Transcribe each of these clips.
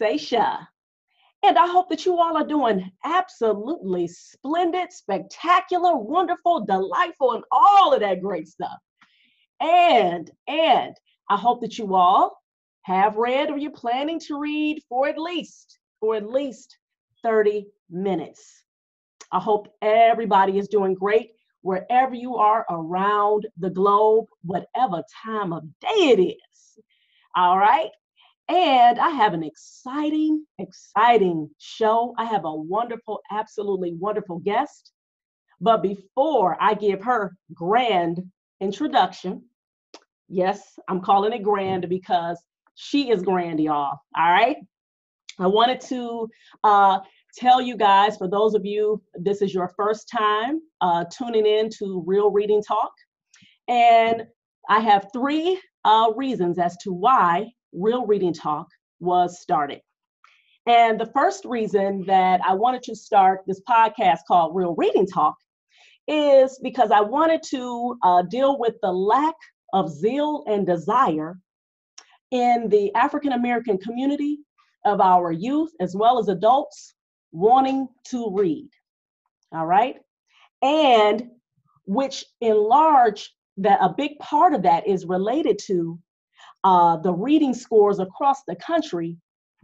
Seisha. And I hope that you all are doing absolutely splendid, spectacular, wonderful, delightful, and all of that great stuff. And, and I hope that you all have read or you're planning to read for at least, for at least 30 minutes. I hope everybody is doing great wherever you are around the globe, whatever time of day it is. All right. And I have an exciting, exciting show. I have a wonderful, absolutely wonderful guest. But before I give her grand introduction, yes, I'm calling it grand because she is grand, y'all. All right. I wanted to uh, tell you guys, for those of you, this is your first time uh, tuning in to Real Reading Talk. And I have three uh, reasons as to why Real Reading Talk was started. And the first reason that I wanted to start this podcast called Real Reading Talk is because I wanted to uh, deal with the lack of zeal and desire in the African American community of our youth as well as adults wanting to read. All right. And which in large, that a big part of that is related to uh, the reading scores across the country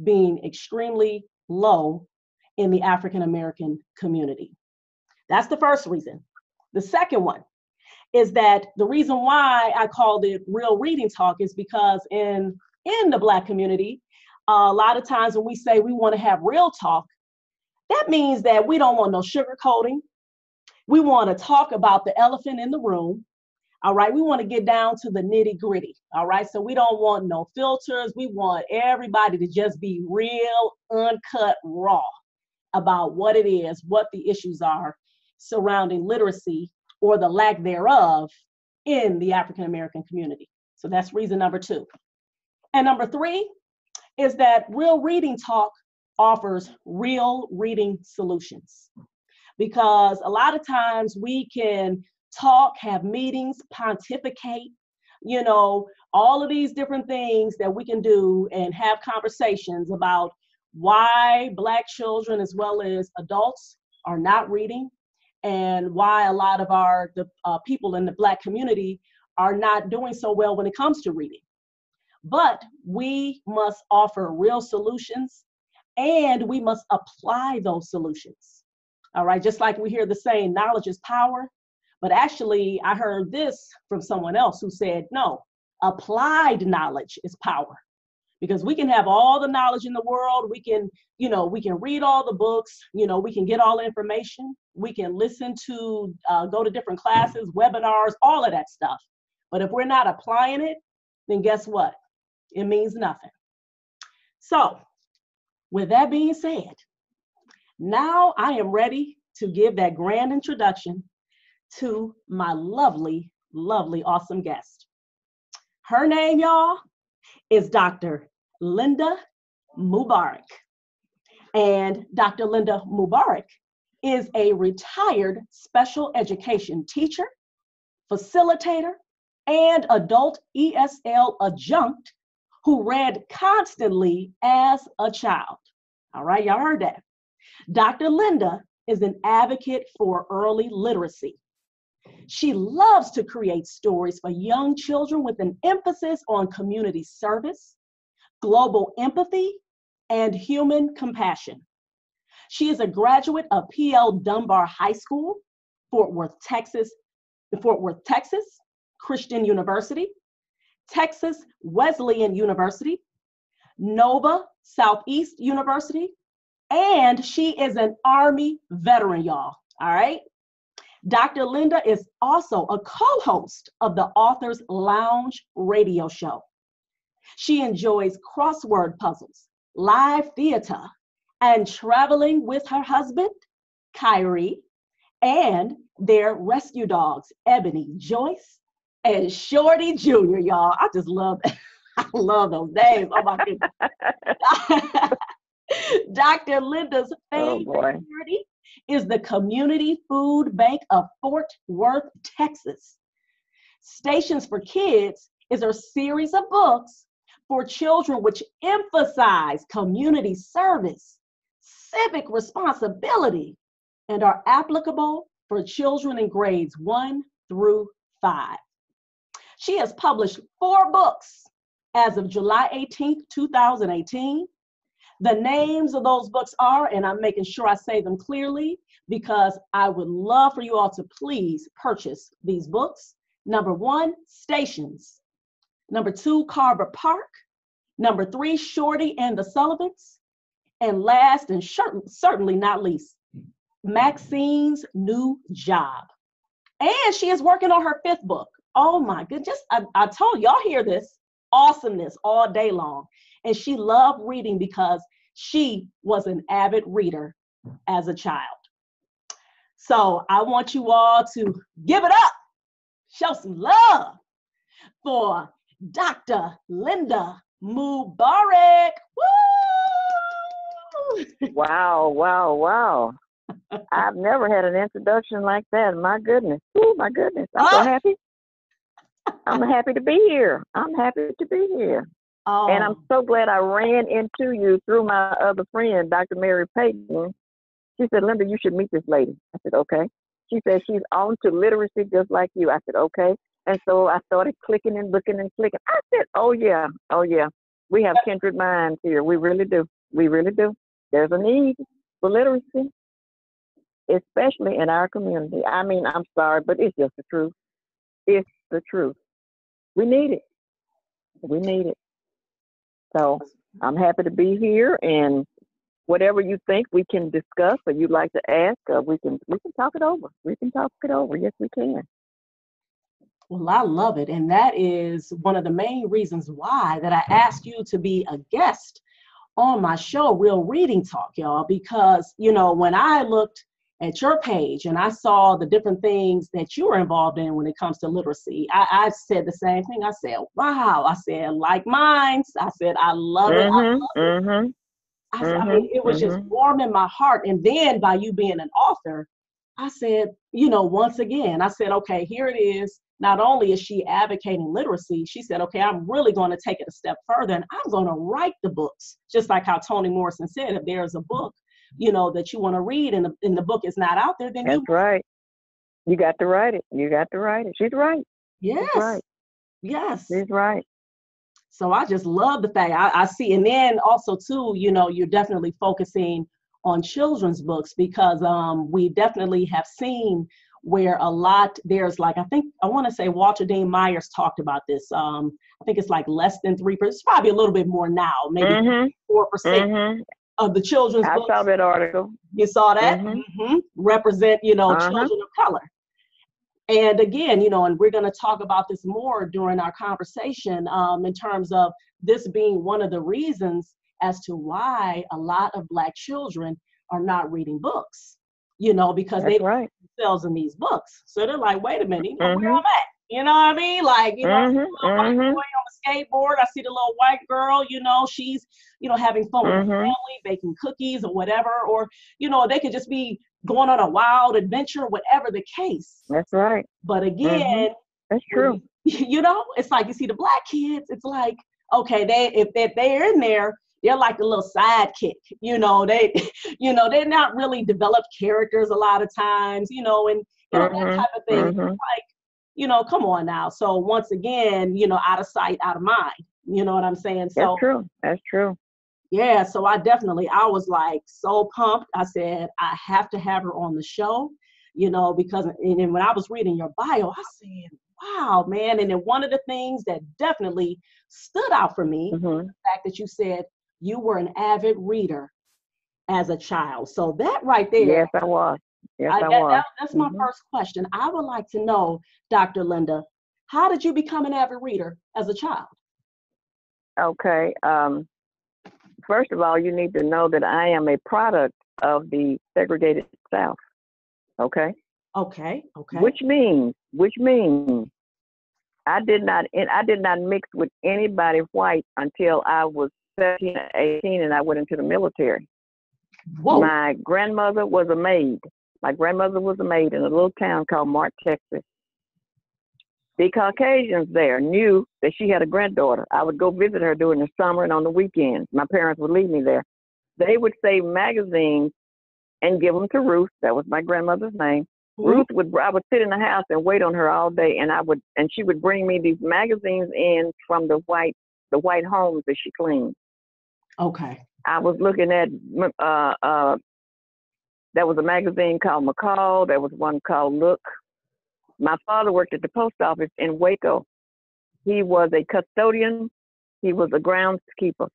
being extremely low in the African American community. That's the first reason. The second one is that the reason why I called it real reading talk is because in in the black community, uh, a lot of times when we say we want to have real talk, that means that we don't want no sugarcoating. We want to talk about the elephant in the room. All right, we want to get down to the nitty gritty. All right, so we don't want no filters. We want everybody to just be real, uncut, raw about what it is, what the issues are surrounding literacy or the lack thereof in the African American community. So that's reason number two. And number three is that real reading talk offers real reading solutions. Because a lot of times we can talk, have meetings, pontificate, you know, all of these different things that we can do and have conversations about why Black children as well as adults are not reading and why a lot of our the uh, people in the Black community are not doing so well when it comes to reading. But we must offer real solutions and we must apply those solutions. All right, just like we hear the saying, knowledge is power. But actually, I heard this from someone else who said, no, applied knowledge is power. Because we can have all the knowledge in the world, we can, you know, we can read all the books, you know, we can get all the information, we can listen to, uh, go to different classes, webinars, all of that stuff. But if we're not applying it, then guess what? It means nothing. So with that being said, now I am ready to give that grand introduction to my lovely, lovely, awesome guest. Her name, y'all, is Dr. Lynda Mubarak. And Dr. Lynda Mubarak is a retired special education teacher, facilitator, and adult ESL adjunct who read constantly as a child. All right, y'all heard that. Dr. Lynda is an advocate for early literacy. She loves to create stories for young children with an emphasis on community service, global empathy, and human compassion. She is a graduate of P.L. Dunbar High School, Fort Worth, Texas, Fort Worth, Texas, Christian University, Texas Wesleyan University, Nova Southeast University, and she is an Army veteran, y'all. All right. Dr. Lynda is also a co host of the Authors Lounge radio show. She enjoys crossword puzzles, live theater, and traveling with her husband, Kyrie, and their rescue dogs, Ebony, Joyce, and Shorty Jr., y'all. I just love I love those names. Oh my goodness. Dr. Lynda's oh, favorite oh is the Community Food Bank of Fort Worth, Texas. Stations for Kids is a series of books for children which emphasize community service, civic responsibility, and are applicable for children in grades one through five. She has published four books as of July 18th, 2018. The names of those books are, and I'm making sure I say them clearly because I would love for you all to please purchase these books. Number one, Stations. Number two, Carver Park. Number three, Shorty and the Sullivans. And last and certainly not least, Maxine's new job. And she is working on her fifth book. Oh my goodness. I, I told y'all hear this awesomeness all day long. And she loved reading because she was an avid reader as a child. So I want you all to give it up, show some love for Dr. Lynda Mubarak. Woo! Wow, wow, wow. I've never had an introduction like that. My goodness. Oh, my goodness. I'm so ah! happy. I'm happy to be here. I'm happy to be here. Oh. And I'm so glad I ran into you through my other friend, Dr. Mary Payton. She said, Lynda, you should meet this lady. I said, okay. She said, she's on to literacy just like you. I said, okay. And so I started clicking and looking and clicking. I said, oh, yeah, oh, yeah. We have kindred minds here. We really do. We really do. There's a need for literacy, especially in our community. I mean, I'm sorry, but it's just the truth. It's the truth. We need it. We need it. So I'm happy to be here and whatever you think we can discuss or you'd like to ask, uh, we can we can talk it over. We can talk it over. Yes, we can. Well, I love it, and that is one of the main reasons why that I asked you to be a guest on my show, Real Reading Talk, y'all. Because you know when I looked at your page and I saw the different things that you were involved in when it comes to literacy, I, I said the same thing. I said, "Wow!" I said, "Like minds." I said, "I love it." Mm-hmm, I love mm-hmm. it. I, mm-hmm, I mean, it was mm-hmm. just warm in my heart. And then by you being an author, I said, you know, once again, I said, okay, here it is. Not only is she advocating literacy, she said, okay, I'm really going to take it a step further and I'm going to write the books. Just like how Toni Morrison said, if there's a book, you know, that you want to read and the, and the book is not out there, then that's you right. You got to write it. You got to write it. She's right. Yes. She's right. Yes. She's right. So I just love the fact I, I see, and then also too, you know, you're definitely focusing on children's books because um, we definitely have seen where a lot there's like I think I want to say Walter Dean Myers talked about this. Um, I think it's like less than three percent. It's probably a little bit more now, maybe mm-hmm. 4 percent mm-hmm. Of the children's I books. saw that article. You saw that mm-hmm. mm-hmm. represent you know uh-huh. children of color. And again, you know, and we're going to talk about this more during our conversation um, in terms of this being one of the reasons as to why a lot of Black children are not reading books, you know, because That's they right. themselves in these books. So they're like, wait a minute, you know, mm-hmm. where I'm at. You know what I mean? Like, you know, mm-hmm, mm-hmm. boy on a skateboard. I see the little white girl, you know, she's, you know, having fun mm-hmm. with her family, baking cookies or whatever. Or, you know, they could just be going on a wild adventure, whatever the case. That's right. But again, mm-hmm. that's true. You know, it's like you see the black kids, it's like, okay, they if they, they're in there, they're like a little sidekick. You know, they you know, they're not really developed characters a lot of times, you know, and you know, mm-hmm. that type of thing. Mm-hmm. Like, you know, come on now. So once again, you know, out of sight, out of mind. You know what I'm saying? So That's true. That's true yeah so i definitely i was like so pumped i said i have to have her on the show you know because and then when i was reading your bio i said wow man and then one of the things that definitely stood out for me mm-hmm. the fact that you said you were an avid reader as a child so that right there yes i was yes i, I that, that's my mm-hmm. first question i would like to know dr lynda how did you become an avid reader as a child okay um first of all, you need to know that I am a product of the segregated South. Okay. Okay. Okay. Which means, which means, I did not, I did not mix with anybody white until I was 17, 18, and I went into the military. Whoa. My grandmother was a maid. My grandmother was a maid in a little town called Mart, Texas. the Caucasians there knew that she had a granddaughter. I would go visit her during the summer and on the weekends. My parents would leave me there. They would save magazines and give them to Ruth. That was my grandmother's name. Mm-hmm. Ruth would I would sit in the house and wait on her all day, and I would and she would bring me these magazines in from the white the white homes that she cleaned. Okay. I was looking at uh uh there was a magazine called McCall. There was one called Look. My father worked at the post office in Waco. He was a custodian. He was a groundskeeper.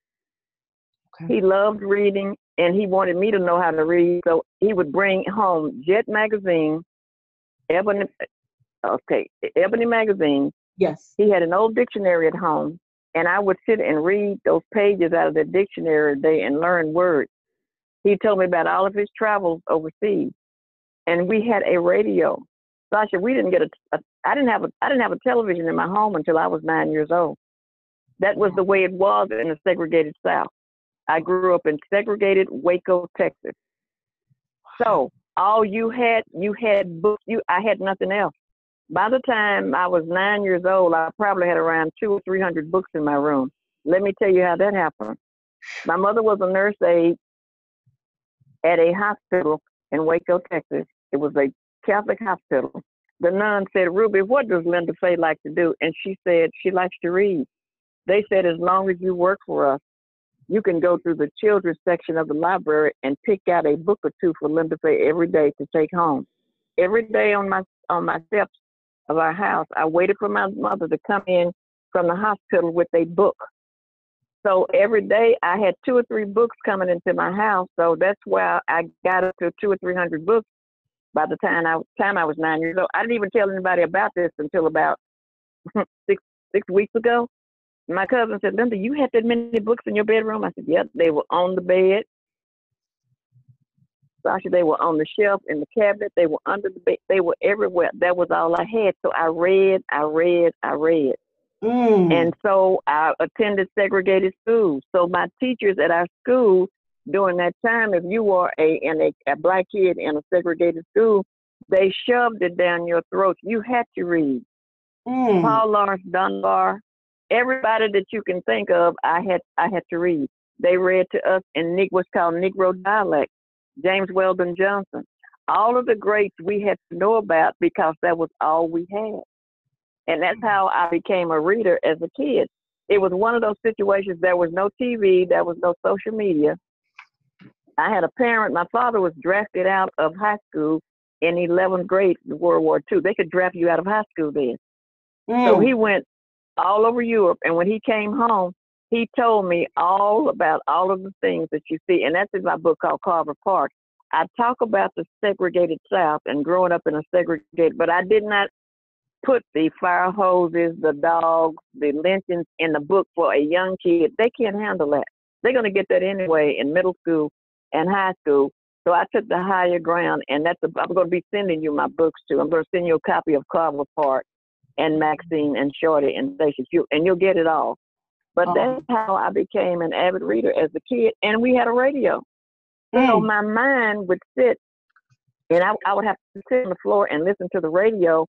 Okay. He loved reading and he wanted me to know how to read. So he would bring home Jet magazine, Ebony, okay, Ebony magazine. Yes. He had an old dictionary at home, and I would sit and read those pages out of the dictionary day and learn words. He told me about all of his travels overseas, and we had a radio. Sasha, we didn't get a, a I didn't have a I didn't have a television in my home until I was nine years old. That was the way it was in the segregated South. I grew up in segregated Waco, Texas. So all you had, you had books. You, I had nothing else. By the time I was nine years old, I probably had around two or three hundred books in my room. Let me tell you how that happened. My mother was a nurse aide at a hospital in Waco, Texas. It was a Catholic hospital. The nun said, Ruby, what does Lynda Fay like to do? And she said, she likes to read. They said, as long as you work for us, you can go through the children's section of the library and pick out a book or two for Lynda Fay every day to take home. Every day on my on my steps of our house, I waited for my mother to come in from the hospital with a book. So every day I had two or three books coming into my house. So that's why I got up to two or three hundred books by the time I time I was nine years old. I didn't even tell anybody about this until about six six weeks ago my cousin said, Lynda, you had that many books in your bedroom? I said, Yep, they were on the bed. Sasha, they were on the shelf in the cabinet. They were under the bed. They were everywhere. That was all I had. So I read, I read, I read. Mm. And so I attended segregated schools. So my teachers at our school during that time, if you were a in a, a black kid in a segregated school, they shoved it down your throat. You had to read. Mm. Paul Laurence Dunbar, everybody that you can think of, I had I had to read. They read to us in what's called Negro dialect. James Weldon Johnson. All of the greats we had to know about because that was all we had. And that's how I became a reader as a kid. It was one of those situations, there was no TV, there was no social media. I had a parent, my father was drafted out of high school in 11th grade in World War II. They could draft you out of high school then. Mm. So he went all over Europe. And when he came home, he told me all about all of the things that you see. And that's in my book called Carver Park. I talk about the segregated South and growing up in a segregated, but I did not put the fire hoses, the dogs, the lynchings in the book for a young kid. They can't handle that. They're going to get that anyway in middle school and high school. So I took the higher ground, and that's a, I'm going to be sending you my books too. I'm going to send you a copy of Carver Park and Maxine and Shorty and Stacy, you, and you'll get it all. But oh. that's how I became an avid reader as a kid, and we had a radio. Mm. So my mind would sit, and I, I would have to sit on the floor and listen to the radio,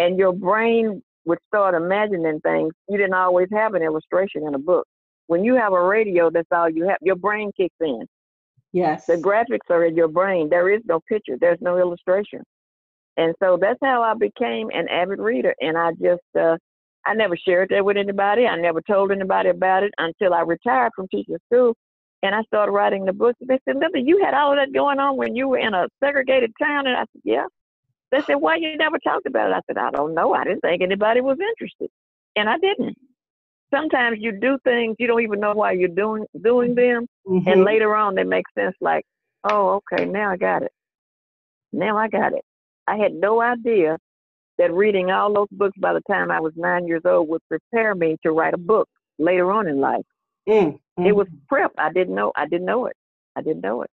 and your brain would start imagining things. You didn't always have an illustration in a book. When you have a radio, that's all you have. Your brain kicks in. Yes. The graphics are in your brain. There is no picture. There's no illustration. And so that's how I became an avid reader. And I just, uh, I never shared that with anybody. I never told anybody about it until I retired from teaching school. And I started writing the books. They said, Lynda, you had all of that going on when you were in a segregated town. And I said, yeah. They said, why you never talked about it? I said, I don't know. I didn't think anybody was interested. And I didn't. Sometimes you do things you don't even know why you're doing doing them, mm-hmm. and later on they make sense. Like, oh, okay, now I got it. Now I got it. I had no idea that reading all those books by the time I was nine years old would prepare me to write a book later on in life. Mm, mm. It was prep. I didn't know. I didn't know it. I didn't know it.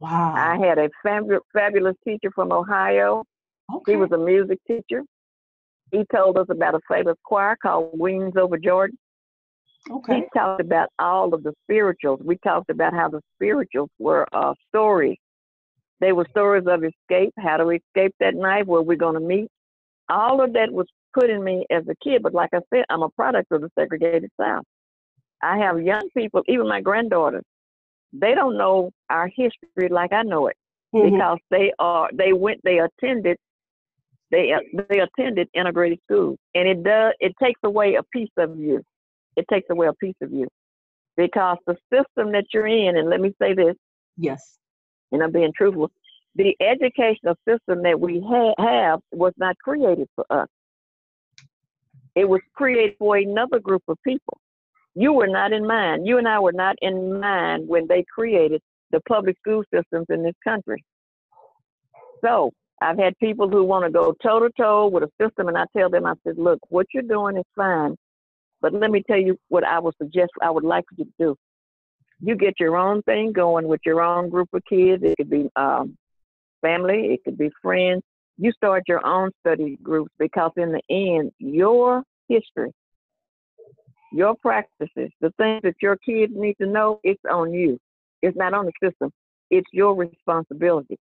Wow. I had a fab- fabulous teacher from Ohio. Okay. He was a music teacher. He told us about a famous choir called Wings Over Jordan. Okay. He talked about all of the spirituals. We talked about how the spirituals were uh, stories they were stories of escape, how to escape that night, where we're going to meet. All of that was put in me as a kid. But like I said, I'm a product of the segregated South. I have young people, even my granddaughters, they don't know our history like I know it mm-hmm. because they are they went they attended they they attended integrated schools and it does it takes away a piece of you. It takes away a piece of you because the system that you're in, and let me say this. Yes. And I'm being truthful. The educational system that we ha- have was not created for us. It was created for another group of people. You were not in mind. You and I were not in mind when they created the public school systems in this country. So I've had people who want to go toe to toe with a system, and I tell them, I said, look, what you're doing is fine, but let me tell you what I would suggest, I would like you to do. You get your own thing going with your own group of kids. It could be um, family, it could be friends. You start your own study groups because, in the end, your history, your practices, the things that your kids need to know, it's on you. It's not on the system. It's your responsibility.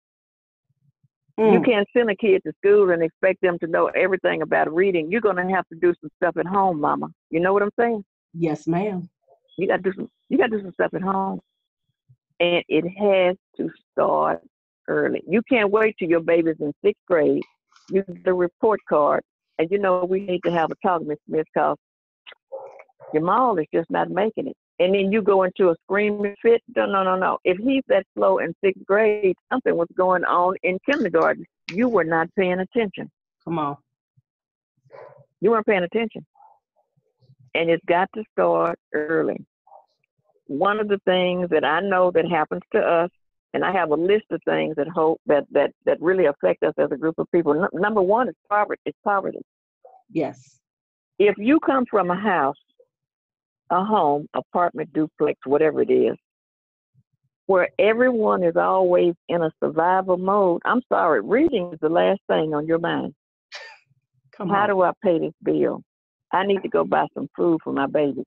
Mm. You can't send a kid to school and expect them to know everything about reading. You're gonna have to do some stuff at home, Mama. You know what I'm saying? Yes, ma'am. You got to do some. You got to do some stuff at home, and it has to start early. You can't wait till your baby's in sixth grade. You get the report card, and you know we need to have a talk, Miss Smith, because your mom is just not making it and then you go into a screaming fit. No, no, no, no. If he's that slow in sixth grade, something was going on in kindergarten. You were not paying attention. Come on. You weren't paying attention. And it's got to start early. One of the things that I know that happens to us, and I have a list of things that hope that that that really affect us as a group of people. N- number one is poverty. It's poverty. Yes. If you come from a house a home, apartment, duplex, whatever it is, where everyone is always in a survival mode. I'm sorry, reading is the last thing on your mind. Come How on. do I pay this bill? I need to go buy some food for my baby.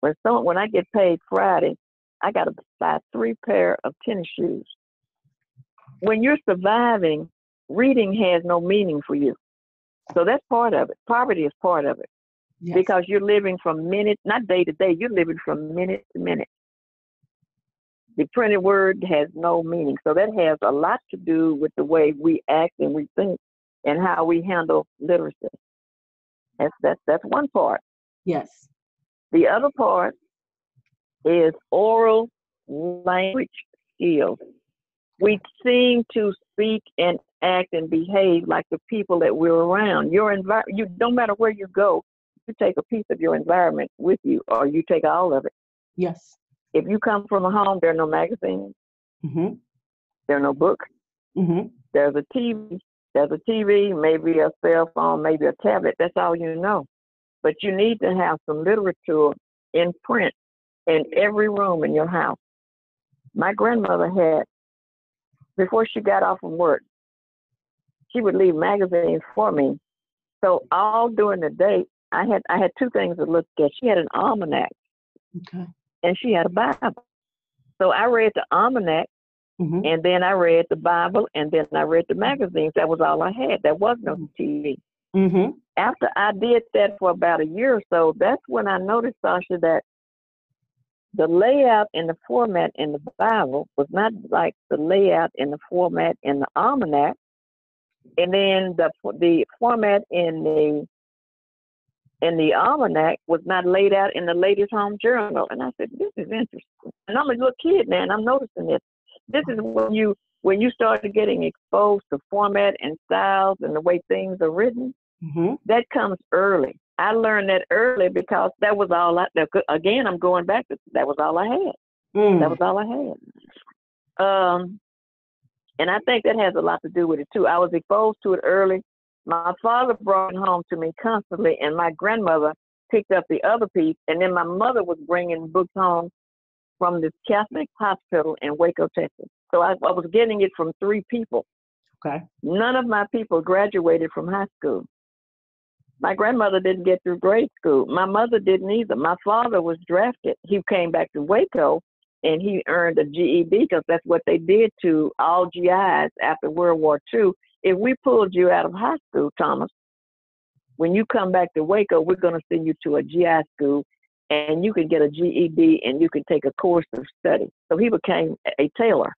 When some when I get paid Friday, I got to buy three pair of tennis shoes. When you're surviving, reading has no meaning for you. So that's part of it. Poverty is part of it Yes. because you're living from minute, not day to day, you're living from minute to minute. The printed word has no meaning. So that has a lot to do with the way we act and we think and how we handle literacy. That's that's that's one part. yes. The other part is oral language skills. We seem to speak and act and behave like the people that we're around. Your environment, you no matter where you go, you take a piece of your environment with you, or you take all of it. Yes. If you come from a home, there are no magazines, Mm-hmm. there are no books, Mm-hmm. there's a TV, there's a TV, maybe a cell phone, maybe a tablet. That's all you know. But you need to have some literature in print in every room in your house. My grandmother had, before she got off from work, she would leave magazines for me. So all during the day, I had I had two things to look at. She had an almanac Okay. and she had a Bible. So I read the almanac Mm-hmm. and then I read the Bible and then I read the magazines. That was all I had. There was no TV. Mm-hmm. After I did that for about a year or so, that's when I noticed, Sasha, that the layout and the format in the Bible was not like the layout and the format in the almanac. And then the the format in the in the almanac was not laid out in the Ladies' Home Journal. And I said, this is interesting. And I'm a little kid now, and I'm noticing this. This is when you when you started getting exposed to format and styles and the way things are written. Mm-hmm. That comes early. I learned that early because that was all I. Again, I'm going back to that was all I had. Mm. That was all I had. Um, and I think that has a lot to do with it too. I was exposed to it early. My father brought it home to me constantly, and my grandmother picked up the other piece. And then my mother was bringing books home from this Catholic hospital in Waco, Texas. So I, I was getting it from three people. Okay. None of my people graduated from high school. My grandmother didn't get through grade school. My mother didn't either. My father was drafted. He came back to Waco and he earned a GED because that's what they did to all GIs after World War II. If we pulled you out of high school, Thomas, when you come back to Waco, we're going to send you to a GI school and you can get a GED and you can take a course of study. So he became a tailor.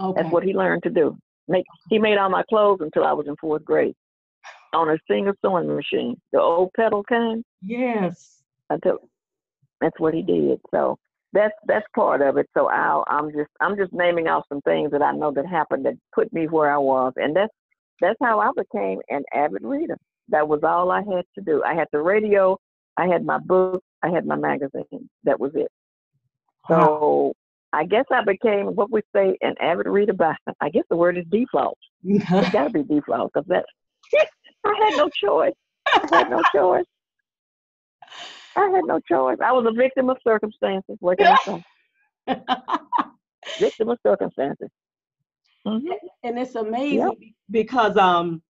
Okay. That's what he learned to do. Make he made all my clothes until I was in fourth grade on a single sewing machine, the old pedal kind. Yes. Until that's what he did. So that's that's part of it. So I'll, I'm just I'm just naming off some things that I know that happened that put me where I was, and that's that's how I became an avid reader. That was all I had to do. I had the radio, I had my book, I had my magazine. That was it. So. I guess I became what we say an avid reader by I guess the word is default. it's got to be default because that I had no choice. I had no choice. I had no choice. I was a victim of circumstances. What can I say? victim of circumstances. Mm-hmm. And it's amazing yep. because um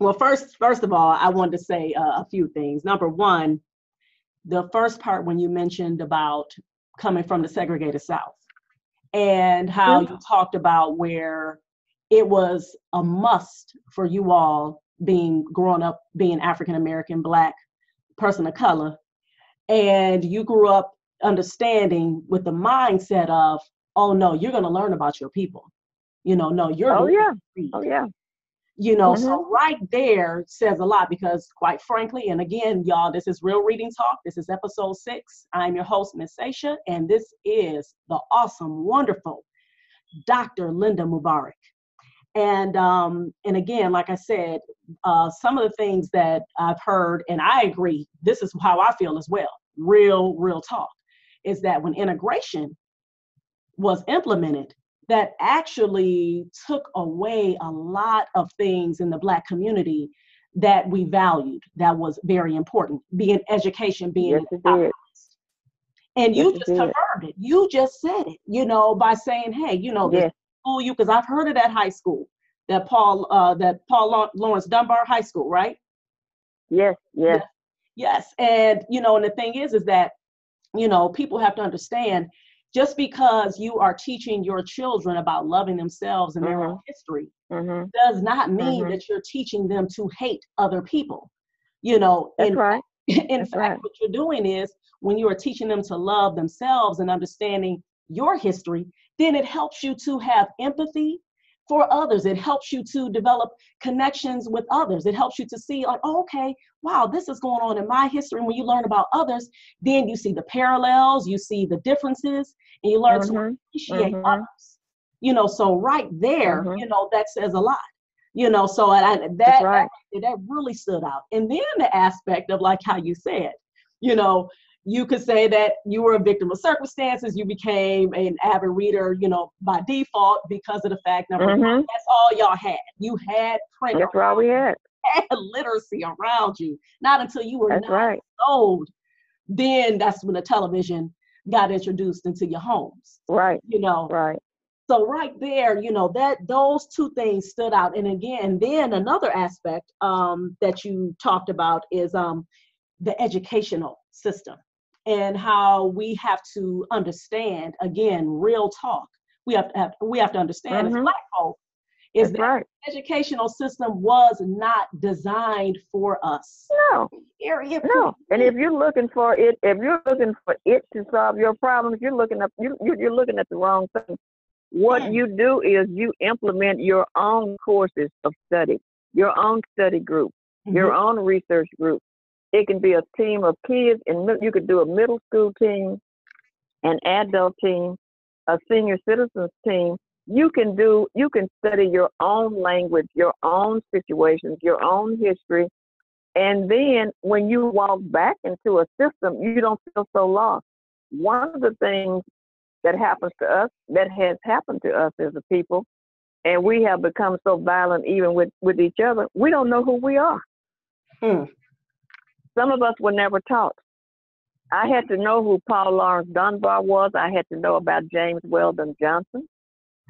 well first first of all I wanted to say uh, a few things. Number one, the first part when you mentioned about coming from the segregated South and how mm-hmm. you talked about where it was a must for you all being growing up being African American, black person of color, and you grew up understanding with the mindset of, oh no, you're going to learn about your people. You know, no, you're. Oh yeah. Oh yeah. You know, mm-hmm. so right there says a lot because, quite frankly, and again, y'all, this is Real Reading Talk. This is episode six. I'm your host, Miss Sasha, and this is the awesome, wonderful Dr. Lynda Mubarak. And um, and again, like I said, uh, some of the things that I've heard, and I agree, this is how I feel as well. Real, real talk, is that when integration was implemented, that actually took away a lot of things in the Black community that we valued. That was very important, being education, being yes, and you yes, just confirmed it. You just said it, you know, by saying, "Hey, you know, yes school you because I've heard of that high school, that Paul uh, that Paul Laurence Dunbar High School, right? Yes, yes, yes. And you know, and the thing is, is that you know people have to understand just because you are teaching your children about loving themselves and their mm-hmm. own history mm-hmm. does not mean mm-hmm. that you're teaching them to hate other people. You know, that's in, right. In that's fact, right. what you're doing is when you are teaching them to love themselves and understanding your history, then it helps you to have empathy for others. It helps you to develop connections with others. It helps you to see, like, oh, okay, wow, this is going on in my history. And when you learn about others, then you see the parallels, you see the differences, and you learn mm-hmm. to appreciate mm-hmm. others. You know, so right there, mm-hmm. you know, that says a lot. You know, so I, that, right. that that really stood out. And then the aspect of like how you said, you know, you could say that you were a victim of circumstances. You became an avid reader, you know, by default because of the fact number mm-hmm. one, that's all y'all had. You had print. That's all we had. had literacy around you. Not until you were that's right. old, then that's when the television got introduced into your homes. Right. You know. Right. So right there, you know that those two things stood out. And again, then another aspect um, that you talked about is um, the educational system and how we have to understand again real talk we have to have we have to understand mm-hmm. as black folk is That's that right. the educational system was not designed for us no no and if you're looking for it if you're looking for it to solve your problems you're looking up you, you're looking at the wrong thing what yeah. you do is you implement your own courses of study your own study group mm-hmm. your own research group it can be a team of kids, and you could do a middle school team, an adult team, a senior citizens team. You can do, you can study your own language, your own situations, your own history. And then when you walk back into a system, you don't feel so lost. One of the things that happens to us, that has happened to us as a people, and we have become so violent even with, with each other, we don't know who we are. Hmm. Some of us were never taught. I had to know who Paul Laurence Dunbar was. I had to know about James Weldon Johnson.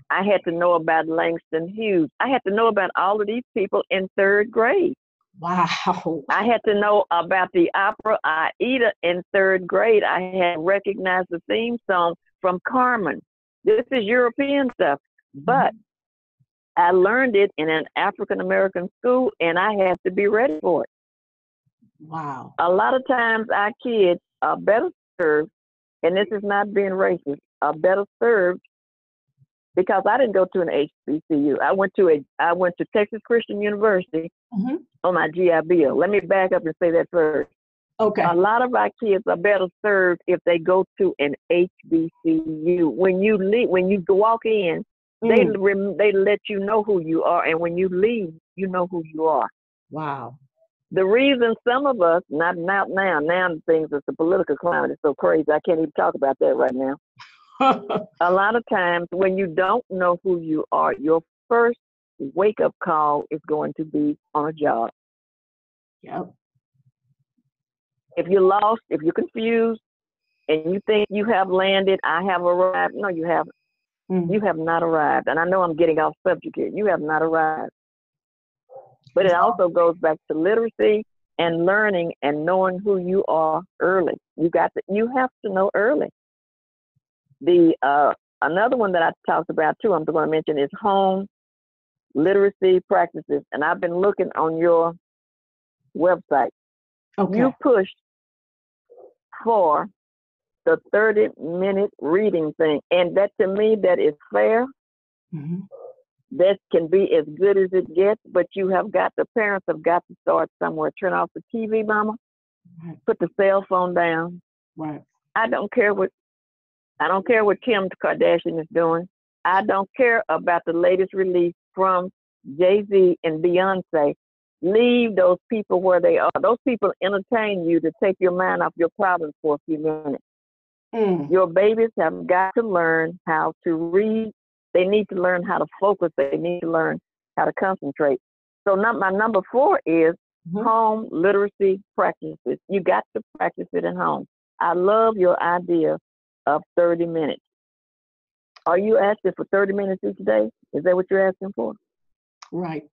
I had to know about Langston Hughes. I had to know about all of these people in third grade. Wow. I had to know about the opera Aida in third grade. I had recognized the theme song from Carmen. This is European stuff. But mm-hmm. I learned it in an African American school and I had to be ready for it. Wow. A lot of times our kids are better served, and this is not being racist, are better served because I didn't go to an HBCU. I went to a I went to Texas Christian University Mhm. on my GI Bill. Let me back up and say that first. Okay. A lot of our kids are better served if they go to an HBCU. When you leave, when you walk in, they Mm. rem- they let you know who you are, and when you leave, you know who you are. Wow. The reason some of us, not not now, now the things is the political climate is so crazy. I can't even talk about that right now. A lot of times when you don't know who you are, your first wake up call is going to be on a job. yep. If you're lost, if you're confused, and you think you have landed, I have arrived. No, you haven't. Mm. You have not arrived. And I know I'm getting off subject here. You have not arrived. But it also goes back to literacy and learning and knowing who you are early. You got to, you have to know early. The uh, another one that I talked about too, I'm going to mention is home literacy practices. And I've been looking on your website. Okay. You pushed for the 30 minute reading thing. And that to me, that is fair. Mhm. That can be as good as it gets, but you have got, the parents have got to start somewhere. Turn off the TV, mama. Right. Put the cell phone down. Right. I don't care what, I don't care what Kim Kardashian is doing. I don't care about the latest release from Jay Z and Beyonce. Leave those people where they are. Those people entertain you to take your mind off your problems for a few minutes. Mm. Your babies have got to learn how to read. They need to learn how to focus. They need to learn how to concentrate. So num- my number four is Mhm. home literacy practices. You got to practice it at home. I love your idea of 30 minutes. Are you asking for 30 minutes each day? Is that what you're asking for? Right.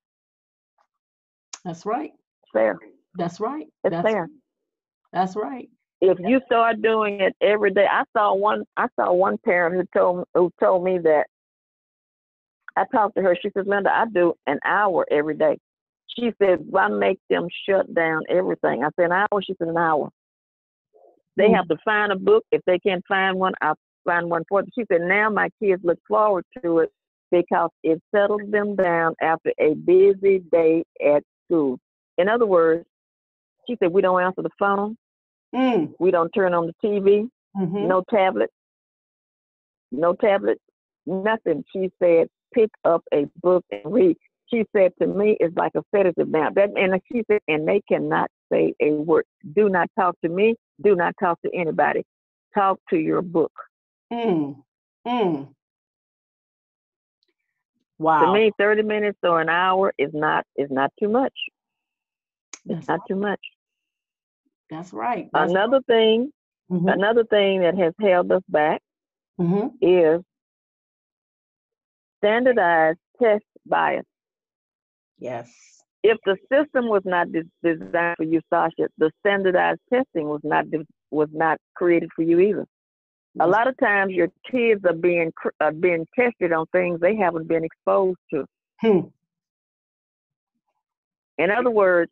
That's right. Fair. That's right. It's that's, fair. That's right. if you start doing it every day, I saw one. I saw one parent who told who told me that. I talked to her. She says, "Lynda, I do an hour every day." She says, "Why make them shut down everything?" I said, "An hour." She said, "An hour." They Mm. have to find a book. If they can't find one, I'll find one for them. She said, "Now my kids look forward to it because it settles them down after a busy day at school." In other words, she said, "We don't answer the phone. Mm. We don't turn on the TV." Mhm. no tablet, no tablet, nothing. She said, pick up a book and read. She said to me, it's like a sedative now. That and she said, and they cannot say a word. Do not talk to me. Do not talk to anybody. Talk to your book. Mm. Mm. Wow. To me, thirty minutes or an hour is not is not too much. that's, It's not too much. that's right. That's, Another thing, Mhm. another thing that has held us back Mhm. is standardized test bias. Yes. if the system was not de- designed for you, Sasha, the standardized testing was not was not created for you either. A lot of times, your kids are being cr- are being tested on things they haven't been exposed to. Hmm. In other words,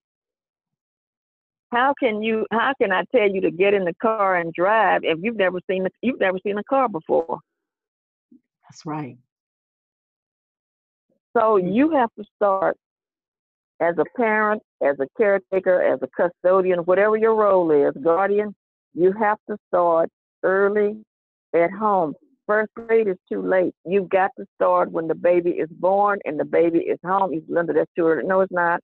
how can you? How can I tell you to get in the car and drive if you've never seen the, you've never seen a car before? That's right. So Hmm. you have to start as a parent, as a caretaker, as a custodian, whatever your role is, guardian, you have to start early at home. First grade is too late. You've got to start when the baby is born and the baby is home. You Lynda, that's too early. No, it's not.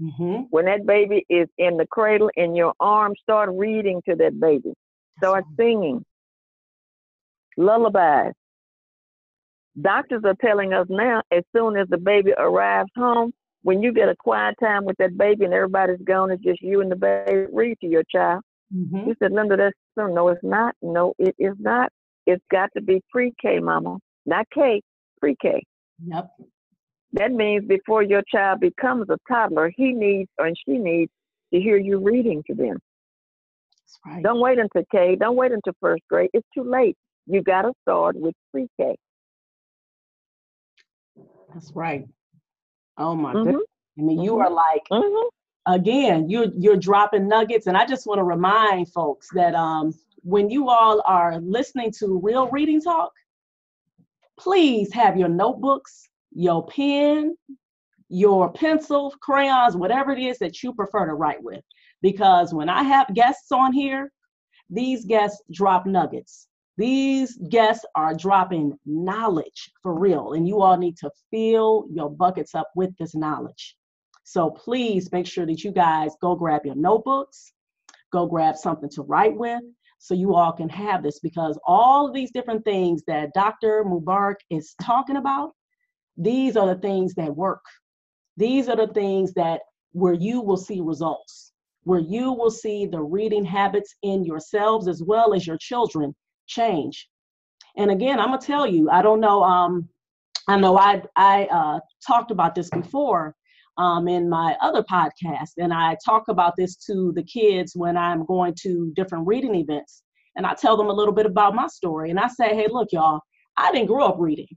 Mhm. When that baby is in the cradle in your arms, start reading to that baby. Start singing. Lullabies. Doctors are telling us now, as soon as the baby arrives home, when you get a quiet time with that baby and everybody's gone, it's just you and the baby, read to your child. Mhm. You said, Lynda, that's so. No, it's not. No, it is not. It's got to be pre-K, mama. Not K, pre-K. Yep. That means before your child becomes a toddler, he needs or she needs to hear you reading to them. That's right. Don't wait until K. Don't wait until first grade. It's too late. You got to start with pre-K. That's right. Oh my Mhm. goodness. I mean, you are like Mhm. again, you're you're dropping nuggets, and I just want to remind folks that um, when you all are listening to Real Reading Talk, please have your notebooks, your pen, your pencil, crayons, whatever it is that you prefer to write with. Because when I have guests on here, these guests drop nuggets. These guests are dropping knowledge for real, and you all need to fill your buckets up with this knowledge. So please make sure that you guys go grab your notebooks, go grab something to write with, so you all can have this because all of these different things that Dr. Mubarak is talking about, these are the things that work. These are the things that where you will see results, where you will see the reading habits in yourselves as well as your children change. And again, I'm gonna tell you, I don't know. Um, I know I I uh, talked about this before um, in my other podcast, and I talk about this to the kids when I'm going to different reading events, and I tell them a little bit about my story, and I say, hey, look, y'all, I didn't grow up reading.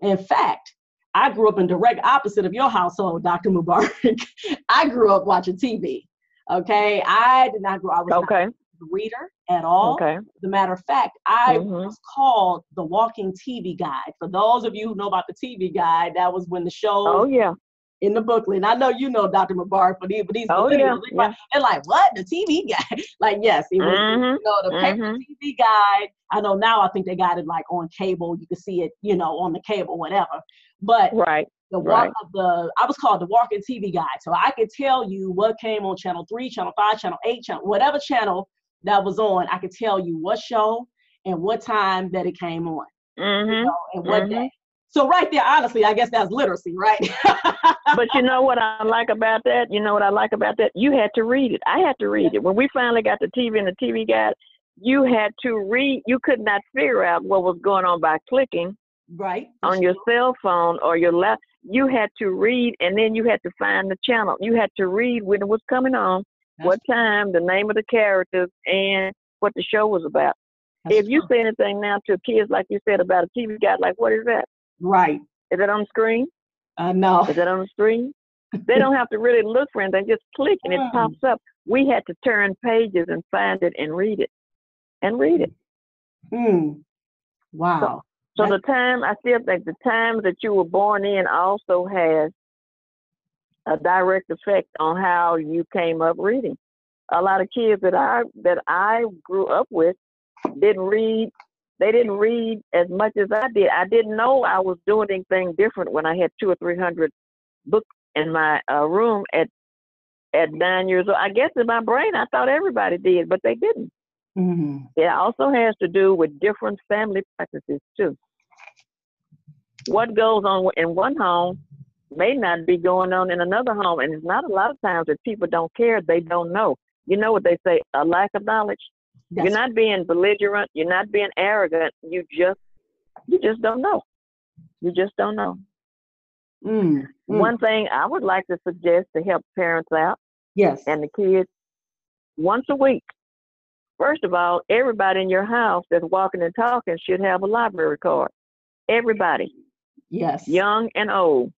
In fact, I grew up in direct opposite of your household, Dr. Mubarak. I grew up watching TV. Okay, I did not grow. I was okay. Reader at all. Okay. As a matter of fact, I Mhm. was called the walking TV guide. For those of you who know about the TV guide, that was when the show Oh yeah. in the booklet. And I know you know Dr. Mubarak, but these, but these Oh, yeah, millennials, they yeah. they're like, what? The TV guide? like, yes, it was Mhm, you know, the paper mhm. TV guide. I know now I think they got it like on cable. You can see it, you know, on the cable, whatever. But Right. the walk right. of the I was called the walking TV guide. So I could tell you what came on channel three, channel five, channel eight, channel whatever channel that was on, I could tell you what show and what time that it came on you Mhm. know, and what Mhm. day. So right there, honestly, I guess that's literacy, right? But you know what I like about that? You know what I like about that? You had to read it. I had to read it. When we finally got the TV and the TV guide, you had to read. You could not figure out what was going on by clicking right. on your cell phone or your lap. You had to read, and then you had to find the channel. You had to read when it was coming on, That's what time, the name of the characters, and what the show was about. That's if you true. say anything now to kids, like you said about a TV guide, like what is that? right, Is it on the screen? I know. Is it on the screen? they don't have to really look for anything. Just click and it pops up. We had to turn pages and find it and read it, and read it. Hmm. Wow. So That- the time I still think the time that you were born in also has a direct effect on how you came up reading. A lot of kids that I that I grew up with didn't read. They didn't read as much as I did. I didn't know I was doing anything different when I had two or three hundred books in my uh, room at at nine years old. I guess in my brain I thought everybody did, but they didn't. hmm It also has to do with different family practices too. What goes on in one home may not be going on in another home, and it's not a lot of times that people don't care; they don't know. You know what they say? A lack of knowledge. That's, You're not being belligerent. You're not being arrogant. You just, you just don't know. You just don't know. mm, mm, One thing I would like to suggest to help parents out yes. and the kids once a week. First of all, everybody in your house that's walking and talking should have a library card. Everybody, yes. young and old.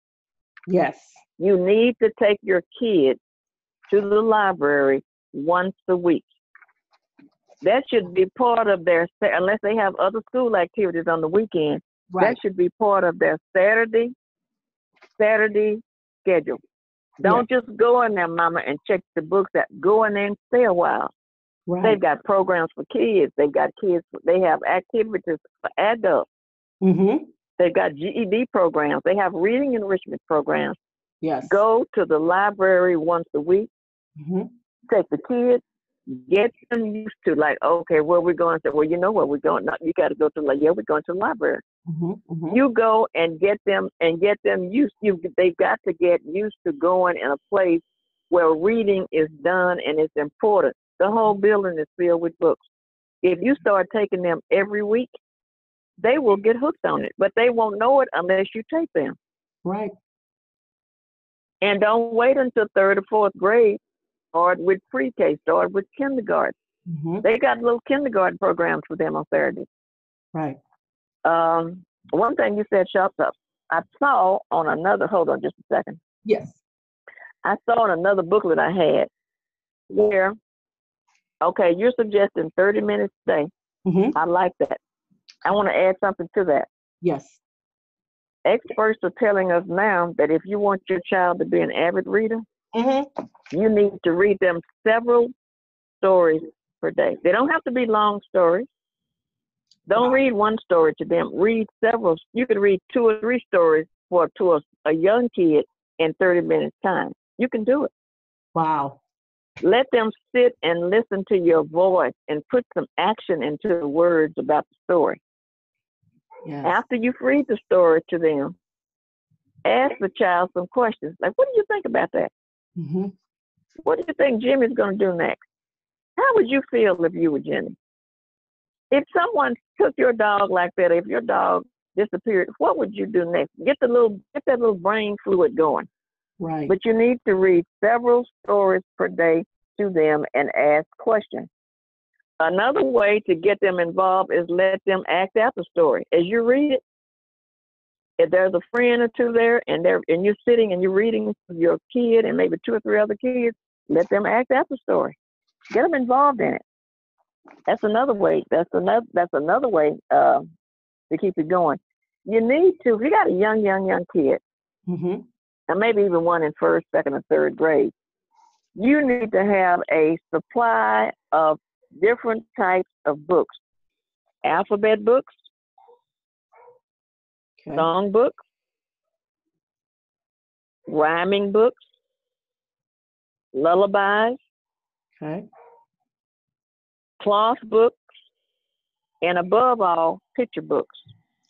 Yes. You need to take your kids to the library once a week. That should be part of their, unless they have other school activities on the weekend, Right. that should be part of their Saturday, Saturday schedule. Don't just go in there, mama, and check the books out. Go in there and stay a while. Right. They've got programs for kids. They've got kids. They have activities for adults. mm-hmm. They've got GED programs. They have reading enrichment programs. Yes. Go to the library once a week. hmm Take the kids. Get them used to like, okay, where we going? Say, well, you know where we're going. No, you got to go to like, yeah, we're going to the library. hmm hmm You go and get them and get them used. You they've got to get used to going in a place where reading is done and it's important. The whole building is filled with books. If you start taking them every week, they will get hooked on it, but they won't know it unless you take them. Right. And don't wait until third or fourth grade. Start with pre-K. Start with kindergarten. hmm They got little kindergarten programs for them on Saturdays. Right. Um, one thing you said, shops up. I saw on another. Hold on, just a second. Yes. I saw in another booklet I had where, okay, you're suggesting 30 minutes a day. Mm-hmm. I like that. I want to add something to that. Yes. Experts are telling us now that if you want your child to be an avid reader, Mm-hmm. you need to read them several stories per day. They don't have to be long stories. Don't read one story to them. Read several. You can read two or three stories for to a, a young kid in 30 minutes time. You can do it. Wow. Let them sit and listen to your voice and put some action into the words about the story. Yes. After you've read the story to them, ask the child some questions like, "What do you think about that? Mm-hmm. What do you think Jimmy's going to do next? How would you feel if you were Jimmy? If someone took your dog like that, if your dog disappeared, what would you do next? Get the little, get that little brain fluid going. Right. But you need to read several stories per day to them and ask questions. Another way to get them involved is let them act out the story. As you read it, if there's a friend or two there and they're and you're sitting and you're reading your kid and maybe two or three other kids, let them act out the story. Get them involved in it. That's another way. That's another that's another way uh, to keep it going. You need to if you got a young, young, young kid, mm-hmm. and maybe even one in first, second, or third grade, you need to have a supply of different types of books alphabet books, Okay. song books, rhyming books, lullabies, Okay. cloth books, and above all, picture books.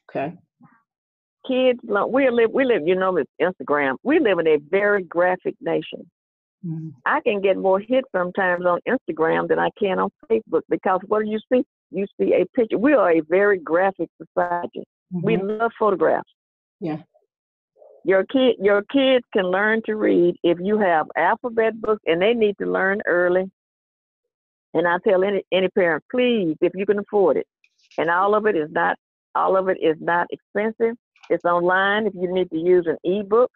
Okay. Kids, we live, we live, you know, it's Instagram. We live in a very graphic nation. Mm-hmm. I can get more hits sometimes on Instagram than I can on Facebook because what do you see? You see a picture. We are a very graphic society. We Mhm. love photographs. Yeah. Your kid, your kids can learn to read if you have alphabet books, and they need to learn early. And I tell any any parent, please, if you can afford it, and all of it is not all of it is not expensive. It's online. If you need to use an ebook,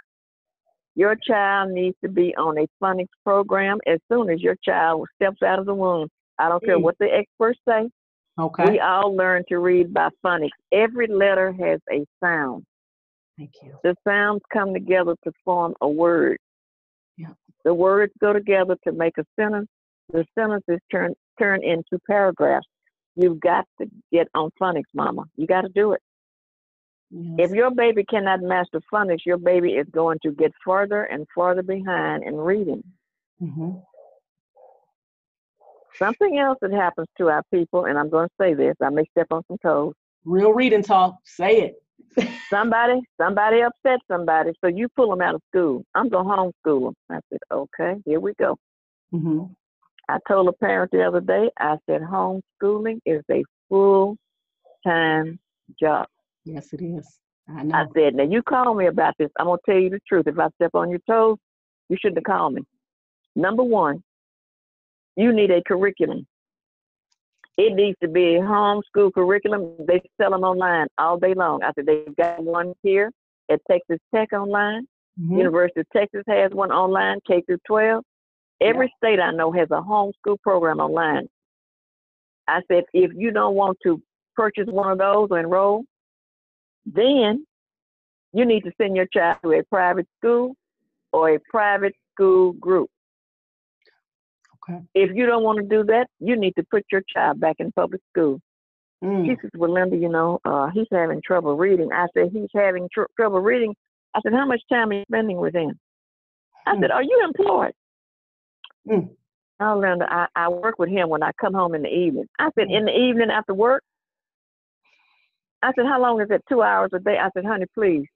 your child needs to be on a phonics program as soon as your child steps out of the womb. I don't care Mm. what the experts say. Okay. We all learn to read by phonics. Every letter has a sound. Thank you. The sounds come together to form a word. Yeah. The words go together to make a sentence. The sentences turn turn into paragraphs. You've got to get on phonics, mama. You got to do it. Yes. If your baby cannot master phonics, your baby is going to get farther and farther behind in reading. mm-hmm. Something else that happens to our people, and I'm going to say this, I may step on some toes. Real reading talk. Say it. Somebody, somebody upset somebody, so you pull them out of school. I'm going to homeschool them. I said, okay, here we go. Mm-hmm. I told a parent the other day, I said, homeschooling is a full time job. Yes, it is. I I know. said, now you call me about this. I'm going to tell you the truth. If I step on your toes, you shouldn't have called me. Number one, you need a curriculum. It needs to be a homeschool curriculum. They sell them online all day long. I said, they've got one here at Texas Tech online. Mhm. University of Texas has one online, K through 12. Every state I know has a homeschool program online. I said, if you don't want to purchase one of those or enroll, then you need to send your child to a private school or a private school group. Okay. If you don't want to do that, you need to put your child back in public school. Mm. She says, well, Lynda, you know, uh, he's having trouble reading. I said, he's having tr- trouble reading. I said, how much time are you spending with him? I Hmm. said, are you employed? Hmm. Oh, Lynda, I, I work with him when I come home in the evening. I said, Hmm. in the evening after work? I said, how long is it? Two hours a day? I said, honey, please.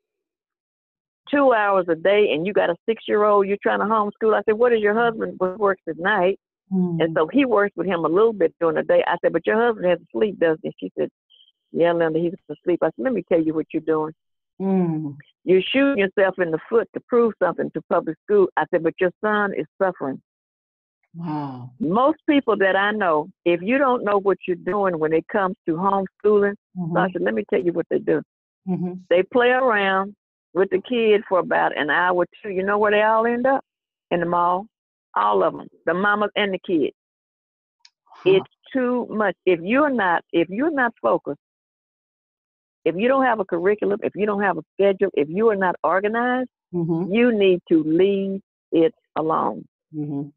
Two hours a day, and you got a six-year-old you're trying to homeschool. I said, what is your husband works at night? Mm. And so he works with him a little bit during the day. I said, but your husband has to sleep, doesn't he? She said, yeah, Lynda, he's asleep. I said, let me tell you what you're doing. Mm. You're shooting yourself in the foot to prove something to public school. I said, but your son is suffering. Wow. Most people that I know, if you don't know what you're doing when it comes to homeschooling, Mhm. I said, let me tell you what they do. Mhm. They play around with the kid for about an hour or two. You know where they all end up? in the mall. All of them, the mamas and the kids. Huh. It's too much. If you're not, if you're not focused, if you don't have a curriculum, if you don't have a schedule, if you are not organized, Mhm, you need to leave it alone. mhm.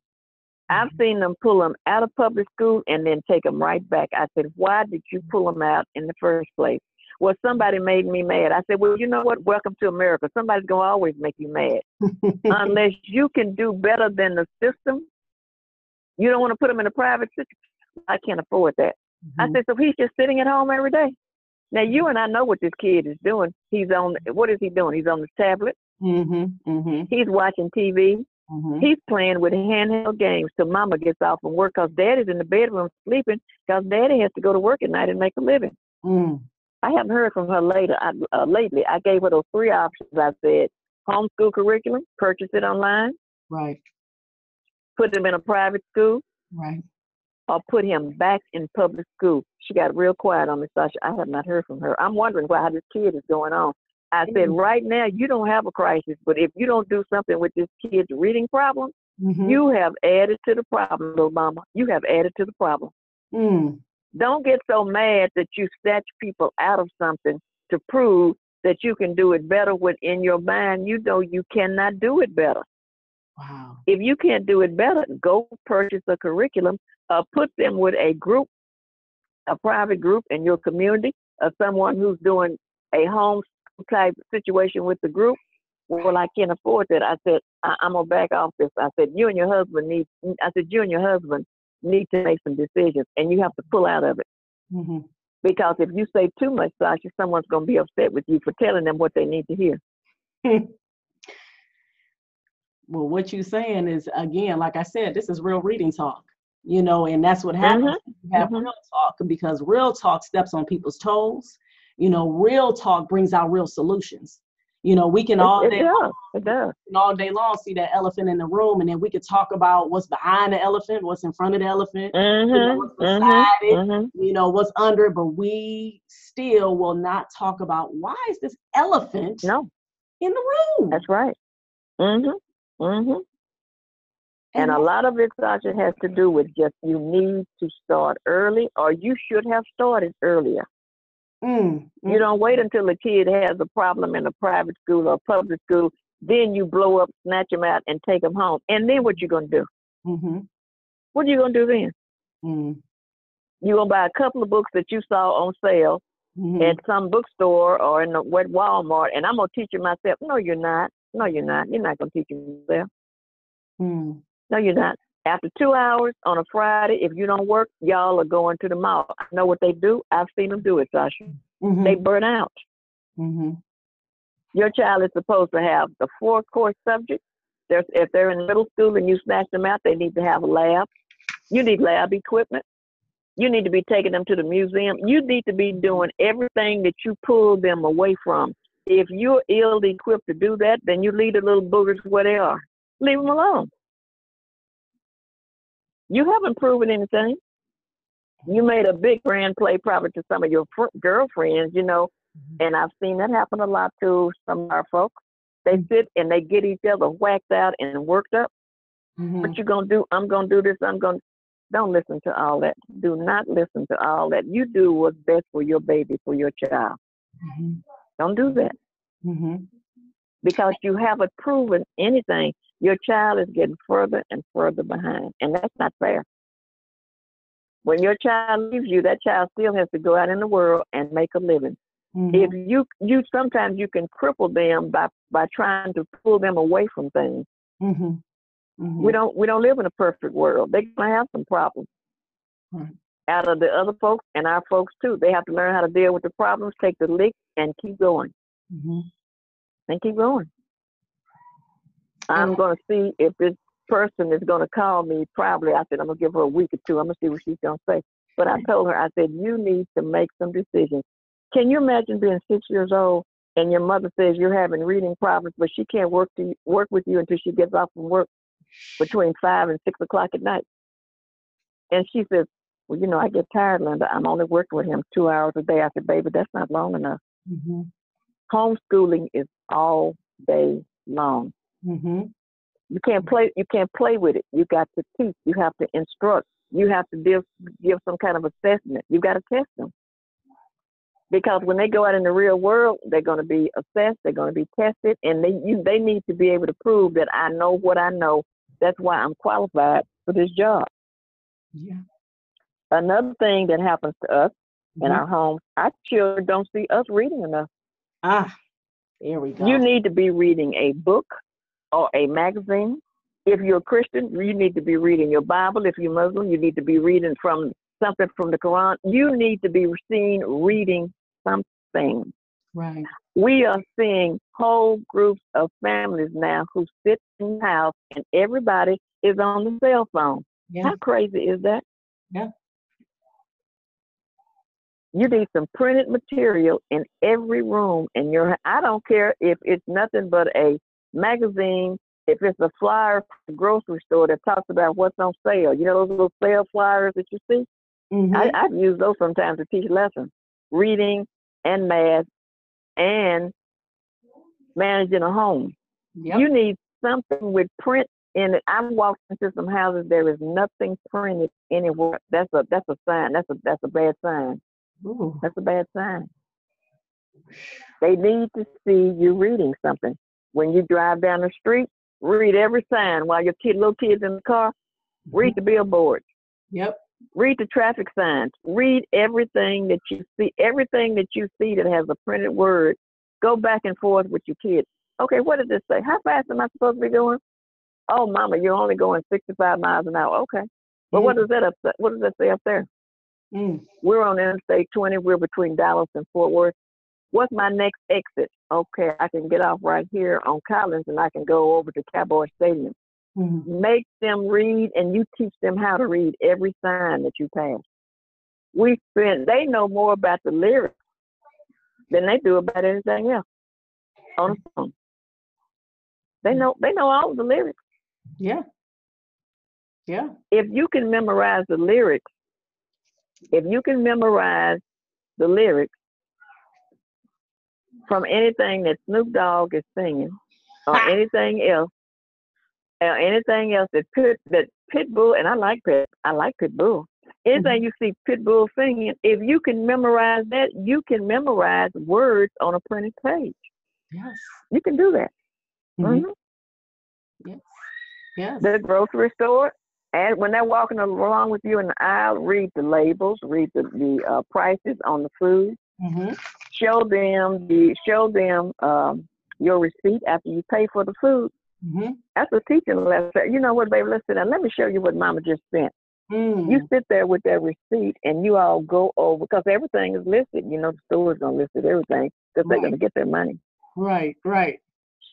I've seen them pull them out of public school and then take them right back. I said, why did you pull them out in the first place? Well, somebody made me mad. I said, well, you know what? Welcome to America. Somebody's going to always make you mad. Unless you can do better than the system, you don't want to put them in a private system. I can't afford that. I Mhm. said, so he's just sitting at home every day. Now, you and I know what this kid is doing. He's on, what is he doing? He's on the tablet. Mhm, mhm, He's watching TV. Mhm. He's playing with handheld games till mama gets off from work because daddy's in the bedroom sleeping because daddy has to go to work at night and make a living. Mm, I haven't heard from her later. I, uh, lately, I gave her those three options. I said, homeschool curriculum, purchase it online, Right, put him in a private school, right. or put him back in public school. She got real quiet on me, Sasha. I have not heard from her. I'm wondering why this kid is going on. I said, Mhm. right now, you don't have a crisis, but if you don't do something with this kid's reading problem, Mhm. you have added to the problem, little mama. You have added to the problem. Mm, Don't get so mad that you snatch people out of something to prove that you can do it better when in your mind. You know you cannot do it better. wow. If you can't do it better, go purchase a curriculum or put them with a group, a private group in your community, or someone who's doing a home type situation with the group. Well, I can't afford that. I said, I- I'm gonna back off this. I said, you and your husband need. I said, you and your husband need to make some decisions, and you have to pull out of it Mhm. because if you say too much, Sasha, someone's gonna be upset with you for telling them what they need to hear. Well, what you're saying is again, like I said, this is real reading talk, you know, and that's what happens. when You have mhm. real talk because real talk steps on people's toes. You know, real talk brings out real solutions. You know, we can all It, it day does. It does. all day long see that elephant in the room, and then we could talk about what's behind the elephant, what's in front of the elephant, you know, what's Mhm. beside it, Mhm. you know, what's under it, but we still will not talk about why is this elephant No, in the room? that's right. mm-hmm mm-hmm And a lot of it, Sasha, has to do with just you need to start early, or you should have started earlier. Mm, You don't wait until a kid has a problem in a private school or public school, then you blow up, snatch them out, and take them home. And then what you gonna do? mm-hmm, What are you gonna do then? mm, You gonna buy a couple of books that you saw on sale mhm. at some bookstore or in the at Walmart, and I'm gonna teach you myself. No, you're not. No, you're not. You're not gonna teach yourself. Mm, No, you're not. After two hours on a Friday, if you don't work, y'all are going to the mall. I know what they do. I've seen them do it, Sasha. mhm, They burn out. mhm, Your child is supposed to have the four core subjects. There's, if they're in middle school and you snatch them out, they need to have a lab. You need lab equipment. You need to be taking them to the museum. You need to be doing everything that you pull them away from. If you're ill equipped to do that, then you leave the little boogers where they are. Leave them alone. You haven't proven anything. You made a big grand play probably to some of your fr- girlfriends, you know, and I've seen that happen a lot to some of our folks. They sit and they get each other whacked out and worked up. mhm. What you gonna do? I'm gonna do this. I'm gonna. Don't listen to all that. Do not listen to all that. You do what's best for your baby, for your child. Mhm, Don't do that mhm, because you haven't proven anything. Your child is getting further and further behind, and that's not fair. When your child leaves you, that child still has to go out in the world and make a living. If mhm, you you sometimes you can cripple them by by trying to pull them away from things. mhm, mhm. We don't we don't live in a perfect world. They're gonna have some problems. Right. Out of the other folks and our folks too. They have to learn how to deal with the problems, take the lick and keep going. Mhm. And keep going. I'm And- gonna see if this person is gonna call me probably. I said I'm gonna give her a week or two. I'm gonna see what she's gonna say. But I told her, I said, you need to make some decisions. Can you imagine being six years old and your mother says you're having reading problems, but she can't work to work with you until she gets off from work between five and six o'clock at night. And she says, Well, you know, I get tired, Lynda. I'm only working with him two hours a day. I said, Baby, that's not long enough. Mhm, Homeschooling is all day long. Mhm. You can't play. You can't play with it. You got to teach. You have to instruct. You have to give give some kind of assessment. You got to test them because when they go out in the real world, they're going to be assessed. They're going to be tested, and they you, they need to be able to prove that I know what I know. That's why I'm qualified for this job. Yeah. Another thing that happens to us in Mhm. our homes, our children don't see us reading enough. Ah, there we go. You need to be reading a book or a magazine. If you're a Christian, you need to be reading your Bible. If you're Muslim, you need to be reading from something from the Quran. You need to be seen reading something. right. We are seeing whole groups of families now who sit in the house and everybody is on the cell phone. Yeah. How crazy is that? Yeah. You need some printed material in every room in your I don't care if it's nothing but a magazine, if it's a flyer from the grocery store that talks about what's on sale. You know those little sale flyers that you see? Mhm. I, I've used those sometimes to teach lessons, reading and math and managing a home. Yep. You need something with print in it. I've walked into some houses there is nothing printed anywhere. That's a that's a sign. That's a that's a bad sign. Ooh. That's a bad sign. They need to see you reading something. When you drive down the street, read every sign while your kid little kids in the car. Read the billboards. Yep. Read the traffic signs. Read everything that you see. Everything that you see that has a printed word. Go back and forth with your kids. Okay, what does this say? How fast am I supposed to be going? Oh, mama, you're only going 65 miles an hour. Okay. But what does that up? What does that say up there? Mm. We're on Interstate 20. We're between Dallas and Fort Worth. What's my next exit? Okay, I can get off right here on Collins and I can go over to Cowboy Stadium. Mhm. Make them read and you teach them how to read every sign that you pass. We spend, they know more about the lyrics than they do about anything else on the phone. They know, they know all the lyrics. Yeah. Yeah. if you can memorize the lyrics, if you can memorize the lyrics from anything that Snoop Dogg is singing or anything else, or anything else that Pit that Pitbull and I like Pit, I like Pitbull. Anything you see Pitbull singing, if you can memorize that, you can memorize words on a printed page. Yes. You can do that. Mhm. Mhm. Yes. Yes. the grocery store, and when they're walking along with you in the aisle, read the labels, read the, the uh, prices on the food. Hmm Show them the show them um, your receipt after you pay for the food. hmm That's a teaching lesson. You know what, baby? Listen, now let me show you what Mama just sent. Mm. You sit there with that receipt, and you all go over because everything is listed. You know, the store's gonna list it, everything because they're gonna get their money. Right. Right.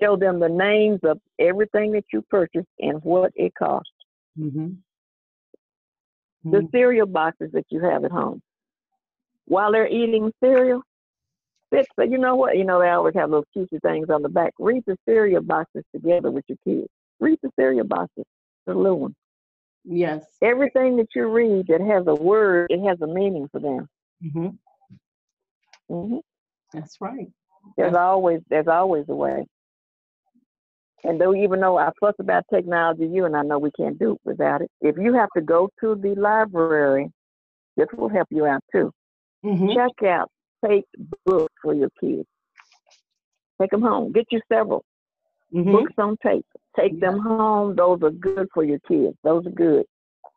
Show them the names of everything that you purchased and what it cost. hmm the cereal boxes that you have at home. While they're eating cereal, but you know what? You know, they always have those cutesy things on the back. Read the cereal boxes together with your kids. Read the cereal boxes, the little ones. Yes. Everything that you read that has a word, it has a meaning for them. hmm hmm That's right. There's always there's always a way. And though even though I fuss about technology, you and I know we can't do it without it. If you have to go to the library, this will help you out too. Hmm check out take books for your kids. Take them home. Get you several hmm books on tape. Take them home. Those are good for your kids. Those are good.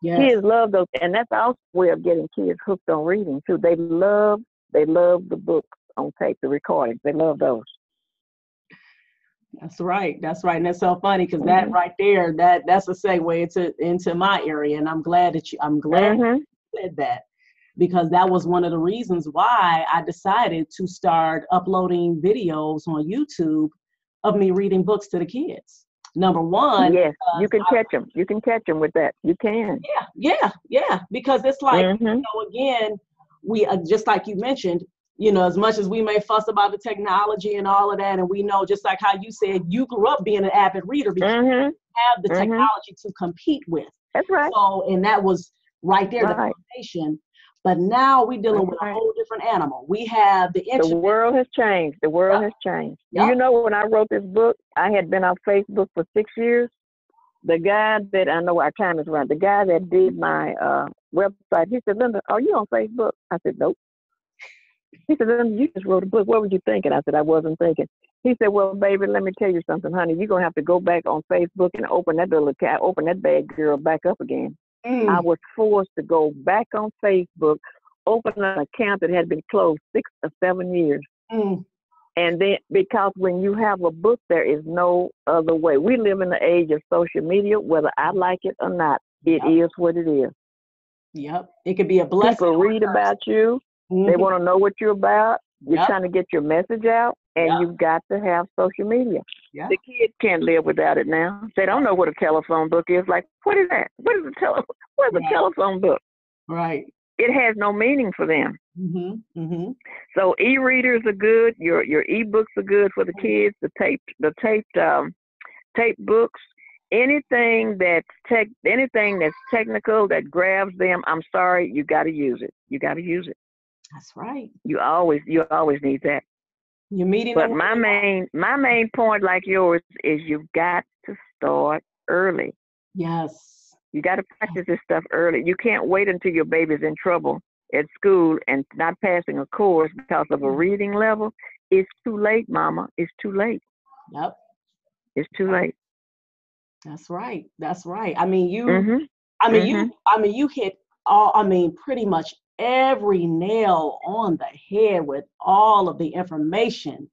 Yes. Kids love those, and that's also a way of getting kids hooked on reading too. They love they love the books on tape, the recordings. They love those. That's right. That's right. And that's so funny because that Mhm. right there, that that's a segue into into my area. And I'm glad that you I'm glad Mhm. you said that because that was one of the reasons why I decided to start uploading videos on YouTube of me reading books to the kids. Number one, Yes, you can I- catch them. You can catch them with that. You can. yeah, yeah, yeah, because it's like Mhm. so again, we uh, just like you mentioned, you know, as much as we may fuss about the technology and all of that, and we know, just like how you said, you grew up being an avid reader because Mhm. you have the Mhm. technology to compete with. That's right. So, and that was right there, the Right. foundation. But now we're dealing with a whole different animal. We have the internet. The world has changed. The world Yeah. has changed. Yeah. You know, when I wrote this book, I had been on Facebook for six years. the guy that I know our time is around, the guy that did my uh, website, he said, Lynda, are you on Facebook? I said, Nope. He said, Lynda, you just wrote a book. What were you thinking? I said, I wasn't thinking. He said, Well, baby, let me tell you something, honey. You're gonna have to go back on Facebook and open that little cat, open that bad girl back up again. Mm. I was forced to go back on Facebook, open an account that had been closed six or seven years. Mm. And then because when you have a book, there is no other way. We live in the age of social media, whether I like it or not. It Yep. is what it is. Yep. It could be a blessing. People read about you. They Mhm. want to know what you're about. You're Yep. trying to get your message out, and Yep. you've got to have social media. Yep. The kids can't live without it now. They don't know what a telephone book is. Like, what is that? What is a tele? What is a telephone book? Right. It has no meaning for them. Mhm. Mhm. So e-readers are good. Your your e-books are good for the kids. The taped the taped um, taped books. Anything that's tech anything that's technical that grabs them. I'm sorry, you got to use it. You got to use it. That's right. You always you always need that. You're meeting But my where they are. main my main point, like yours, is you've got to start early. Yes. You got to practice this stuff early. You can't wait until your baby's in trouble at school and not passing a course because of a reading level. It's too late, Mama. It's too late. Yep. It's too late. That's right. That's right. I mean, you. hmm I mean, you. mhm. I mean, you hit all. I mean, pretty much every nail on the head with all of the information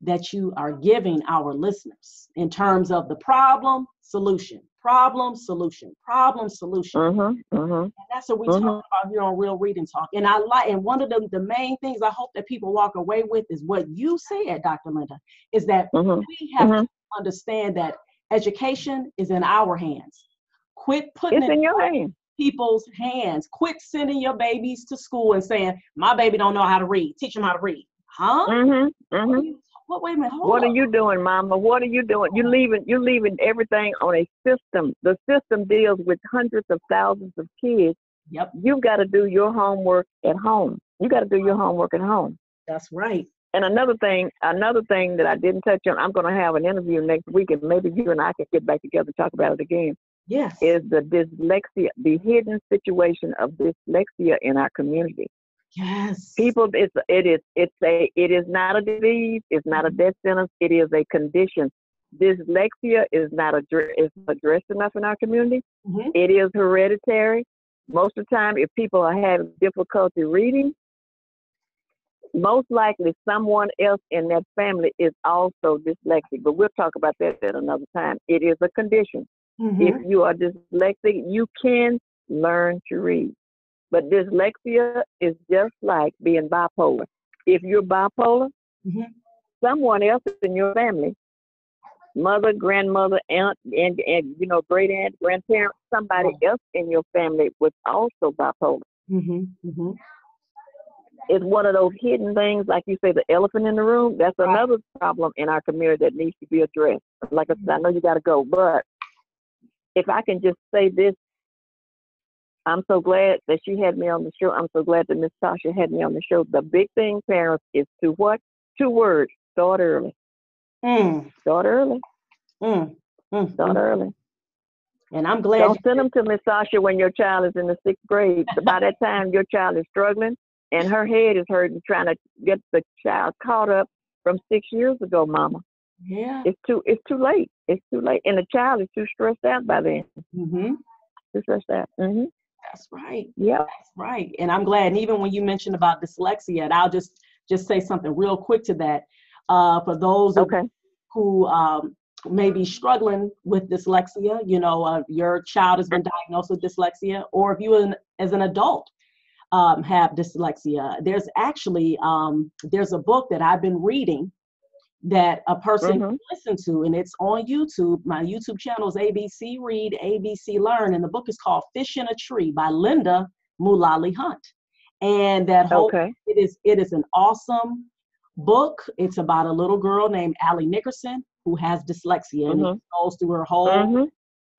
that you are giving our listeners in terms of the problem solution, problem solution, problem solution. Mhm. Mhm. And that's what we Mhm. talk about here on Real Reading Talk. And I like, and one of the, the main things I hope that people walk away with is what you said, Dr. Lynda, is that Mhm. we have to understand that education is in our hands. Quit putting It's it in your in hand. People's hands. Quit sending your babies to school and saying, "My baby don't know how to read. Teach them how to read." Huh? Mhm. What, are Mhm. you, what? Wait a minute. Hold What up. are you doing, Mama? What are you doing? You leaving you leaving everything on a system. The system deals with hundreds of thousands of kids. Yep, You've got to do your homework at home. You got to do your homework at home. that's right. And another thing, another thing that I didn't touch on, I'm going to have an interview next week, and maybe you and I can get back together and talk about it again. Yes. Is the dyslexia, the hidden situation of dyslexia in our community? yes. People, it's it is it's a it is not a disease, it's not a death sentence, it is a condition. Dyslexia is not addressed is addressed enough in our community. Mhm. It is hereditary. Most of the time, if people are having difficulty reading, most likely someone else in that family is also dyslexic. But we'll talk about that at another time. It is a condition. Mhm. If you are dyslexic, you can learn to read. But dyslexia is just like being bipolar. If you're bipolar, Mhm. someone else in your family, mother, grandmother, aunt, and, and you know, great aunt, grandparent, somebody Right. else in your family was also bipolar. Mhm. Mhm. It's one of those hidden things, like you say, the elephant in the room. That's another problem in our community that needs to be addressed. Like I said, I know you got to go, but if I can just say this, I'm so glad that she had me on the show. I'm so glad that Miss Tasha had me on the show. The big thing, parents, is to what? Two words: start early. Mm, Start early. mm, mm, Start mm. early. And I'm glad. Don't send them to Miss Sasha when your child is in the sixth grade. By that time, your child is struggling and her head is hurting trying to get the child caught up from six years ago, Mama. Yeah. It's too it's too late. It's too late, and the child is too stressed out by then. hmm Too stressed out. hmm That's right. Yep. That's right. And I'm glad. And even when you mentioned about dyslexia, and I'll just just say something real quick to that. Uh, for those Okay. who um, may be struggling with dyslexia, you know, uh, your child has been diagnosed with dyslexia, or if you an, as an adult um, have dyslexia, there's actually um, there's a book that I've been reading that a person Mhm. can listen to, and it's on YouTube. My YouTube channel is ABC Read, ABC Learn, and the book is called Fish in a Tree by Lynda Mullaly Hunt. And that whole Okay. it is it is an awesome book. It's about a little girl named Ally Nickerson who has dyslexia, and it Mhm. goes through her whole Mhm.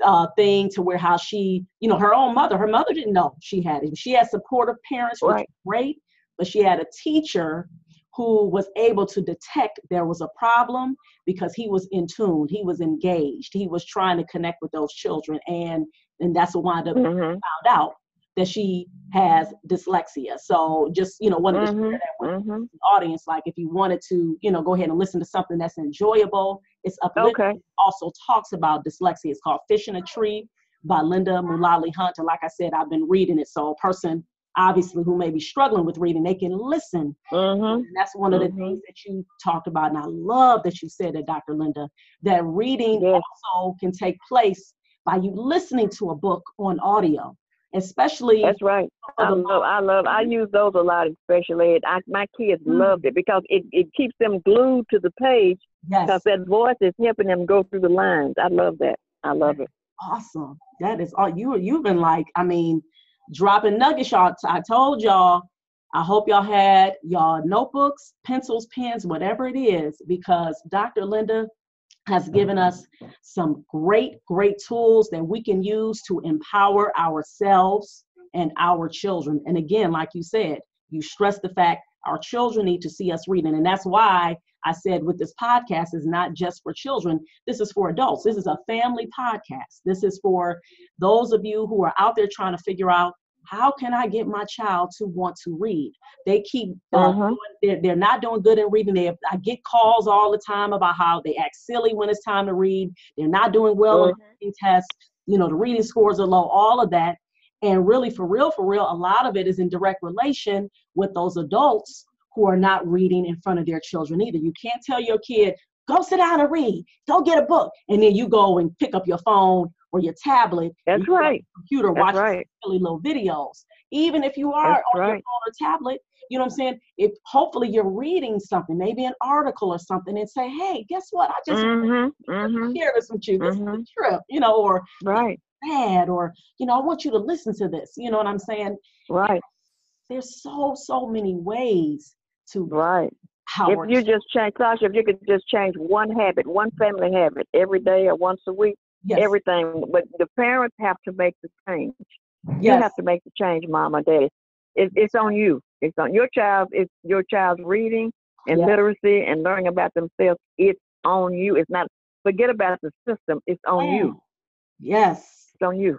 uh, thing to where how she, you know, her own mother, her mother didn't know she had it. She had supportive parents, which Right. was great, but she had a teacher who was able to detect there was a problem because he was in tune, he was engaged, he was trying to connect with those children, and and that's what wound up Mhm. found out that she has dyslexia. So just you know Mhm. share that with Mhm. the audience. Like if you wanted to, you know, go ahead and listen to something that's enjoyable, it's uplifting. Okay. Also talks about dyslexia. It's called Fish in a Tree by Lynda Mullaly Hunt. And like I said, I've been reading it. So a person obviously who may be struggling with reading, they can listen. Mhm. And that's one of the Mhm. things that you talked about. And I love that you said that, Dr. Lynda, that reading Yes. also can take place by you listening to a book on audio, especially That's right. I love, I love, I use those a lot in special ed. I, my kids Mm. loved it because it, it keeps them glued to the page yes. because that voice is helping them go through the lines. I love that. I love it. awesome. That is all you you've been like, I mean, dropping nuggets, y'all. I told y'all, I hope y'all had y'all notebooks, pencils, pens, whatever it is, because Dr. Lynda has given us some great, great tools that we can use to empower ourselves and our children. And again, like you said, you stress the fact our children need to see us reading. And that's why I said with this podcast is not just for children, this is for adults. This is a family podcast. This is for those of you who are out there trying to figure out how can I get my child to want to read? They keep uh, doing- they're, they're not doing good in reading. They I get calls all the time about how they act silly when it's time to read. They're not doing well on Mhm. reading tests. You know, the reading scores are low. All of that, and really, for real, for real, a lot of it is in direct relation with those adults who are not reading in front of their children either. You can't tell your kid, go sit down and read, go get a book, and then you go and pick up your phone or your tablet. That's you right. Computer That's watching right. silly little videos. Even if you are That's on your phone or tablet, you know what I'm saying? If hopefully you're reading something, maybe an article or something, and say, hey, guess what? I just Mhm. Mhm. share this with you. This is a Mhm. trip, you know, or Right. bad, or you know, I want you to listen to this. You know what I'm saying? Right. There's so so many ways to Right. how If you just change, Sasha, if you could just change one habit, one family habit every day or once a week, yes, everything. But the parents have to make the change. Yes. You have to make the change, mama, daddy. It, it's on you. It's on your child. It's your child's reading and Yeah. literacy and learning about themselves. It's on you. It's not. Forget about the system. It's on you. Oh, yes. It's on you.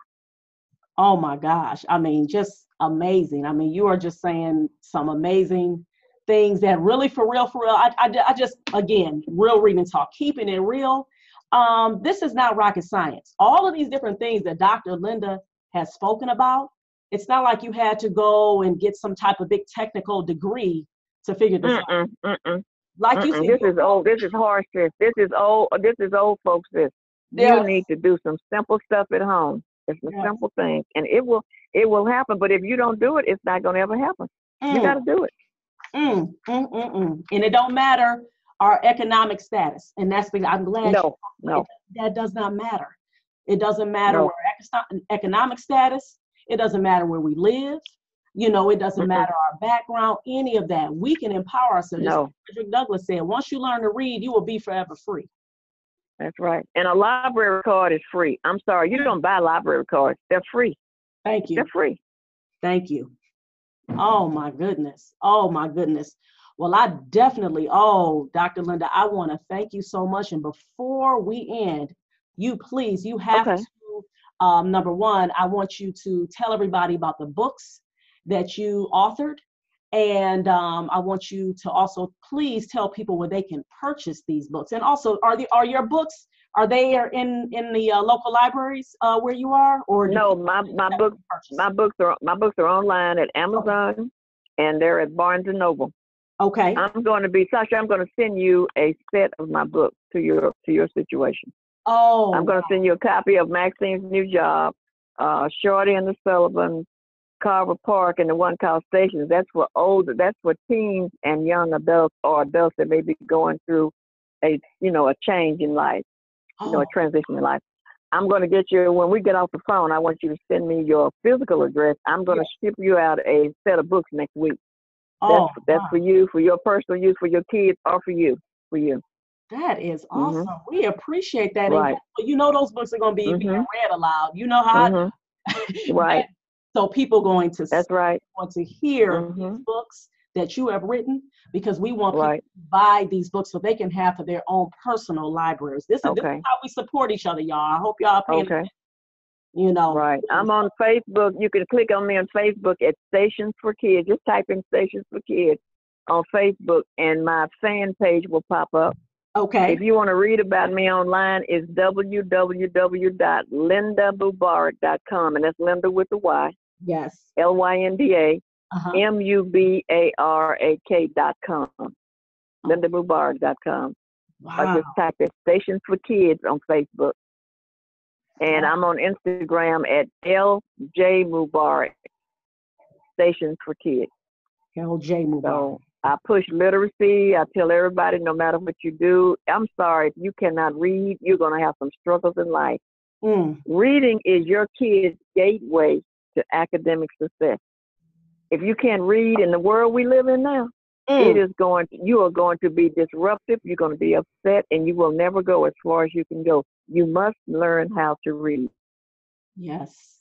Oh my gosh. I mean, just amazing. I mean, you are just saying some amazing things that really, for real, for real, I, I, I just, again, real reading talk, keeping it real. Um, this is not rocket science. All of these different things that Dr. Lynda has spoken about, it's not like you had to go and get some type of big technical degree to figure this out. Mm-mm, mm-mm, Like you mm-mm. said, This is old. This is hard this. This is old. This is old folks. This. You need to do some simple stuff at home. It's some Yes. simple things, and it will it will happen. But if you don't do it, it's not gonna ever happen. You mm, got to do it. Mm, mm, mm, mm. and it don't matter our economic status. And that's the, I'm glad you No, no. that does not matter. It doesn't matter No. where economic status. It doesn't matter where we live. You know, it doesn't Mm-mm. matter our background, any of that. We can empower ourselves. No. like Frederick Douglass said, once you learn to read, you will be forever free. That's right. And a library card is free. I'm sorry, you don't buy library cards. They're free. Thank you. They're free. Thank you. Oh my goodness. Oh my goodness. Well, I definitely, oh, Dr. Lynda, I want to thank you so much. And before we end, you please, you have Okay. to, um, number one, I want you to tell everybody about the books that you authored. And um, I want you to also please tell people where they can purchase these books. And also, are the are your books are they are in in the uh, local libraries uh, where you are, or No, my my books my books are my books are online at Amazon, and they're at Barnes and Noble. Okay. I'm going to be Sasha. I'm going to send you a set of my books to your to your situation. Oh, I'm going to send you a copy of Maxine's New Job, uh, Shorty and the Sullivan, Carver Park, and the one called Stations. That's for older. That's for teens and young adults or adults that may be going through a you know a change in life, you know, oh, a transition in life. I'm going to get you when we get off the phone. I want you to send me your physical address. I'm going to ship you out a set of books next week. That's oh, that's wow. for you, for your personal use, for your kids, or for you, for you. that is Mhm. awesome. We appreciate that. Right. And you- know those books are going to be being Mhm. read aloud. You know how. I- hmm Right. so people going to That's right. want to hear these Mhm. books. That you have written because we want Right. people to buy these books so they can have for their own personal libraries. This is, this is how we support each other, y'all. I hope y'all paying Okay. you know. Right. I'm on Facebook. You can click on me on Facebook at Stations for Kids. Just type in Stations for Kids on Facebook, and my fan page will pop up. Okay. If you want to read about me online, it's www.lyndamubarak.com, and that's Lynda with the Y, yes. L Y N D A. M U B A R A K dot com. LyndaMubarak.com. Or Wow. I just type in Stations for Kids on Facebook. And I'm on Instagram at LJ Mubarak, Stations for Kids. LJ Mubarak. So I push literacy. I tell everybody no matter what you do, I'm sorry, if you cannot read, you're going to have some struggles in life. Mm, Reading is your kid's gateway to academic success. If you can't read in the world we live in now, it mm. is going to, you are going to be disruptive, you're going to be upset, and you will never go as far as you can go. You must learn how to read. Yes.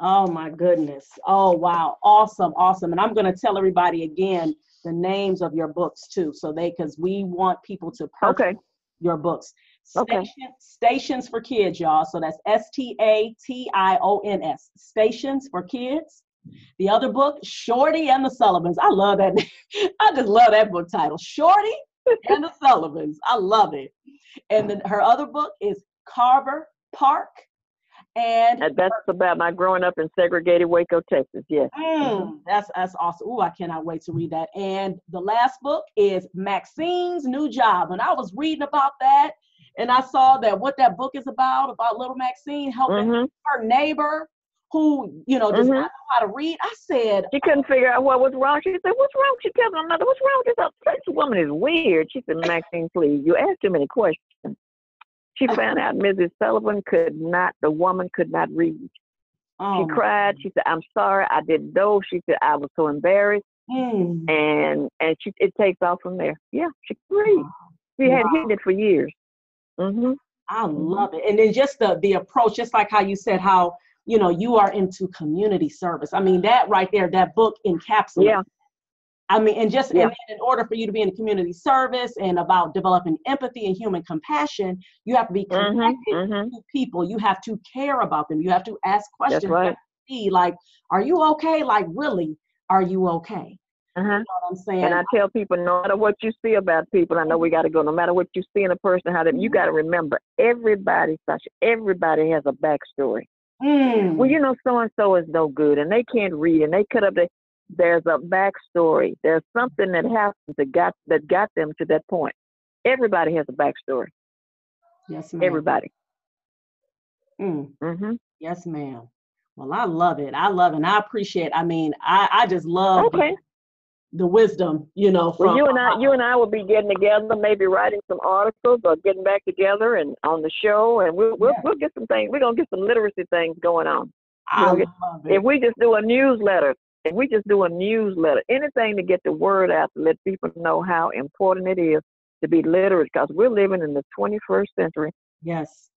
Oh my goodness. Oh wow. Awesome. Awesome. And I'm going to tell everybody again the names of your books too, so they because we want people to purchase Okay. your books. Okay. Station, Stations for Kids, y'all. So that's S T A T I O N S. Stations for Kids. The other book, Shorty and the Sullivans. I love that. I just love that book title, Shorty and the Sullivans. I love it. And then her other book is Carver Park. And And that's about my growing up in segregated Waco, Texas. Yes. Mm, that's that's awesome. Ooh, I cannot wait to read that. And the last book is Maxine's New Job. And I was reading about that, and I saw that what that book is about about little Maxine helping hmm her neighbor who you know does Mhm. not know how to read. I said, She couldn't figure out what was wrong. She said, "What's wrong?" She tells my mother, "What's wrong with this? This woman is weird." She said, "Maxine, please, you ask too many questions." She found out Mrs. Sullivan could not. The woman could not read. "Oh, She cried. She said, "I'm sorry, I didn't know." She said, "I was so embarrassed," mm, and and she it takes off from there. Yeah, she can read. She had Wow. hidden it for years. hmm I love it." And then just the the approach, just like how you said how you know you are into community service. I mean that right there, that book encapsulates Yeah. I mean, and just Yeah. and then in order for you to be in community service and about developing empathy and human compassion, you have to be hmm connected hmm to people. You have to care about them. You have to ask questions. That's right. to see, like, are you okay? Like, really, are you okay? Uh-huh. You know what I'm saying? And I tell people, no matter what you see about people, I know we got to go. No matter what you see in a person, how they, you got to remember, everybody, Sasha, everybody has a backstory. Mm, Well, you know, so and so is no good, and they can't read, and they cut up. The, there's a backstory. There's something that happened that got that got them to that point. Everybody has a backstory. yes, ma'am. Everybody. Mm, hmm yes, ma'am. Well, I love it. I love it. And I appreciate. It. I mean, I I just love Okay. the, wisdom. You know, from Well, you and I, you and I will be getting together, maybe writing some articles or getting back together and on the show, and we'll we'll, Yeah. we'll get some things. We're gonna get some literacy things going on. I love it. If we just do a newsletter, if we just do a newsletter, anything to get the word out to let people know how important it is to be literate, because we're living in the 21st century. yes.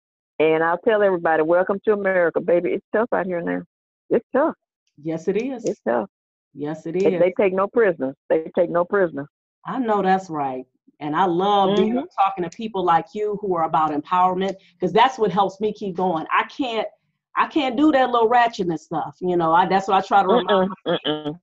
And I'll tell everybody, welcome to America, baby. It's tough out here now. It's tough. Yes, it is. It's tough. Yes, it is. They, they take no prisoners. They take no prisoners. I know that's right. And I love being Mhm. talking to people like you who are about empowerment because that's what helps me keep going. I can't I can't do that little ratchetness stuff. You know, I that's what I try to remind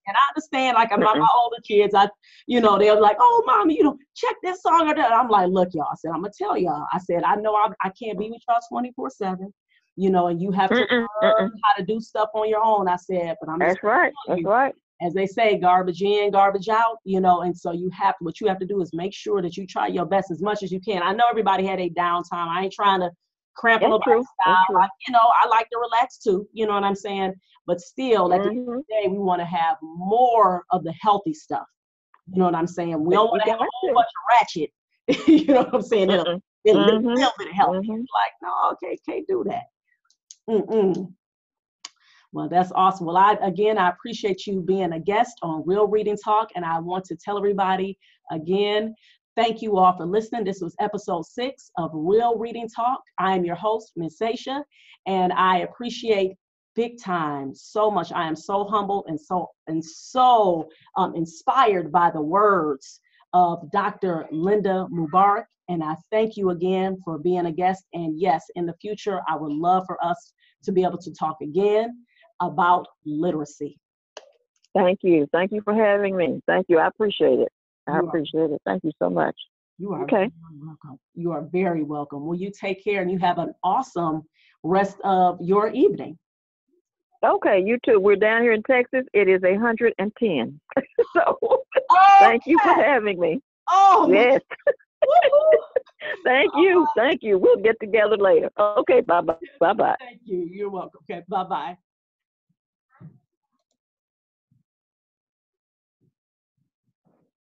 and I understand like my, Mm-mm. my older kids, I you know, they're like, oh mommy, you know, check this song or that. I'm like, look, y'all, I said, I'm gonna tell y'all. I said, I know I, I can't be with y'all 24-7, you know, and you have to learn how to do stuff on your own. I said, but I'm That's right. That's you. right. As they say, garbage in, garbage out, you know, and so you have what you have to do is make sure that you try your best as much as you can. I know everybody had a downtime. I ain't trying to cramp That's nobody's style. I, you know, I like to relax too, you know what I'm saying? But still, at the end of Mhm. the day, we want to have more of the healthy stuff. You know what I'm saying? We don't want to have a whole bunch of ratchet. you know what I'm saying? It'll, Mm-mm. it'll a little bit of healthy. Like, no, okay, can't do that. Well, that's awesome. Well, I again, I appreciate you being a guest on Real Reading Talk, and I want to tell everybody again, thank you all for listening. This was episode six of Real Reading Talk. I am your host, Ms. Sasha, and I appreciate big time so much. I am so humbled and so and so um, inspired by the words of Dr. Lynda Mubarak. And I thank you again for being a guest. And yes, in the future, I would love for us to be able to talk again about literacy. Thank you. Thank you for having me. Thank you. I appreciate it. I You are- appreciate it. Thank you so much. You are Okay. very welcome. You are very welcome. Well, you take care and you have an awesome rest of your evening. Okay, you too. We're down here in Texas. It is 110. so oh, thank you for having me. Oh, Yes. Thank you. Thank you. We'll get together later. Okay, bye bye. Bye bye. Thank you. You're welcome. Okay, bye bye.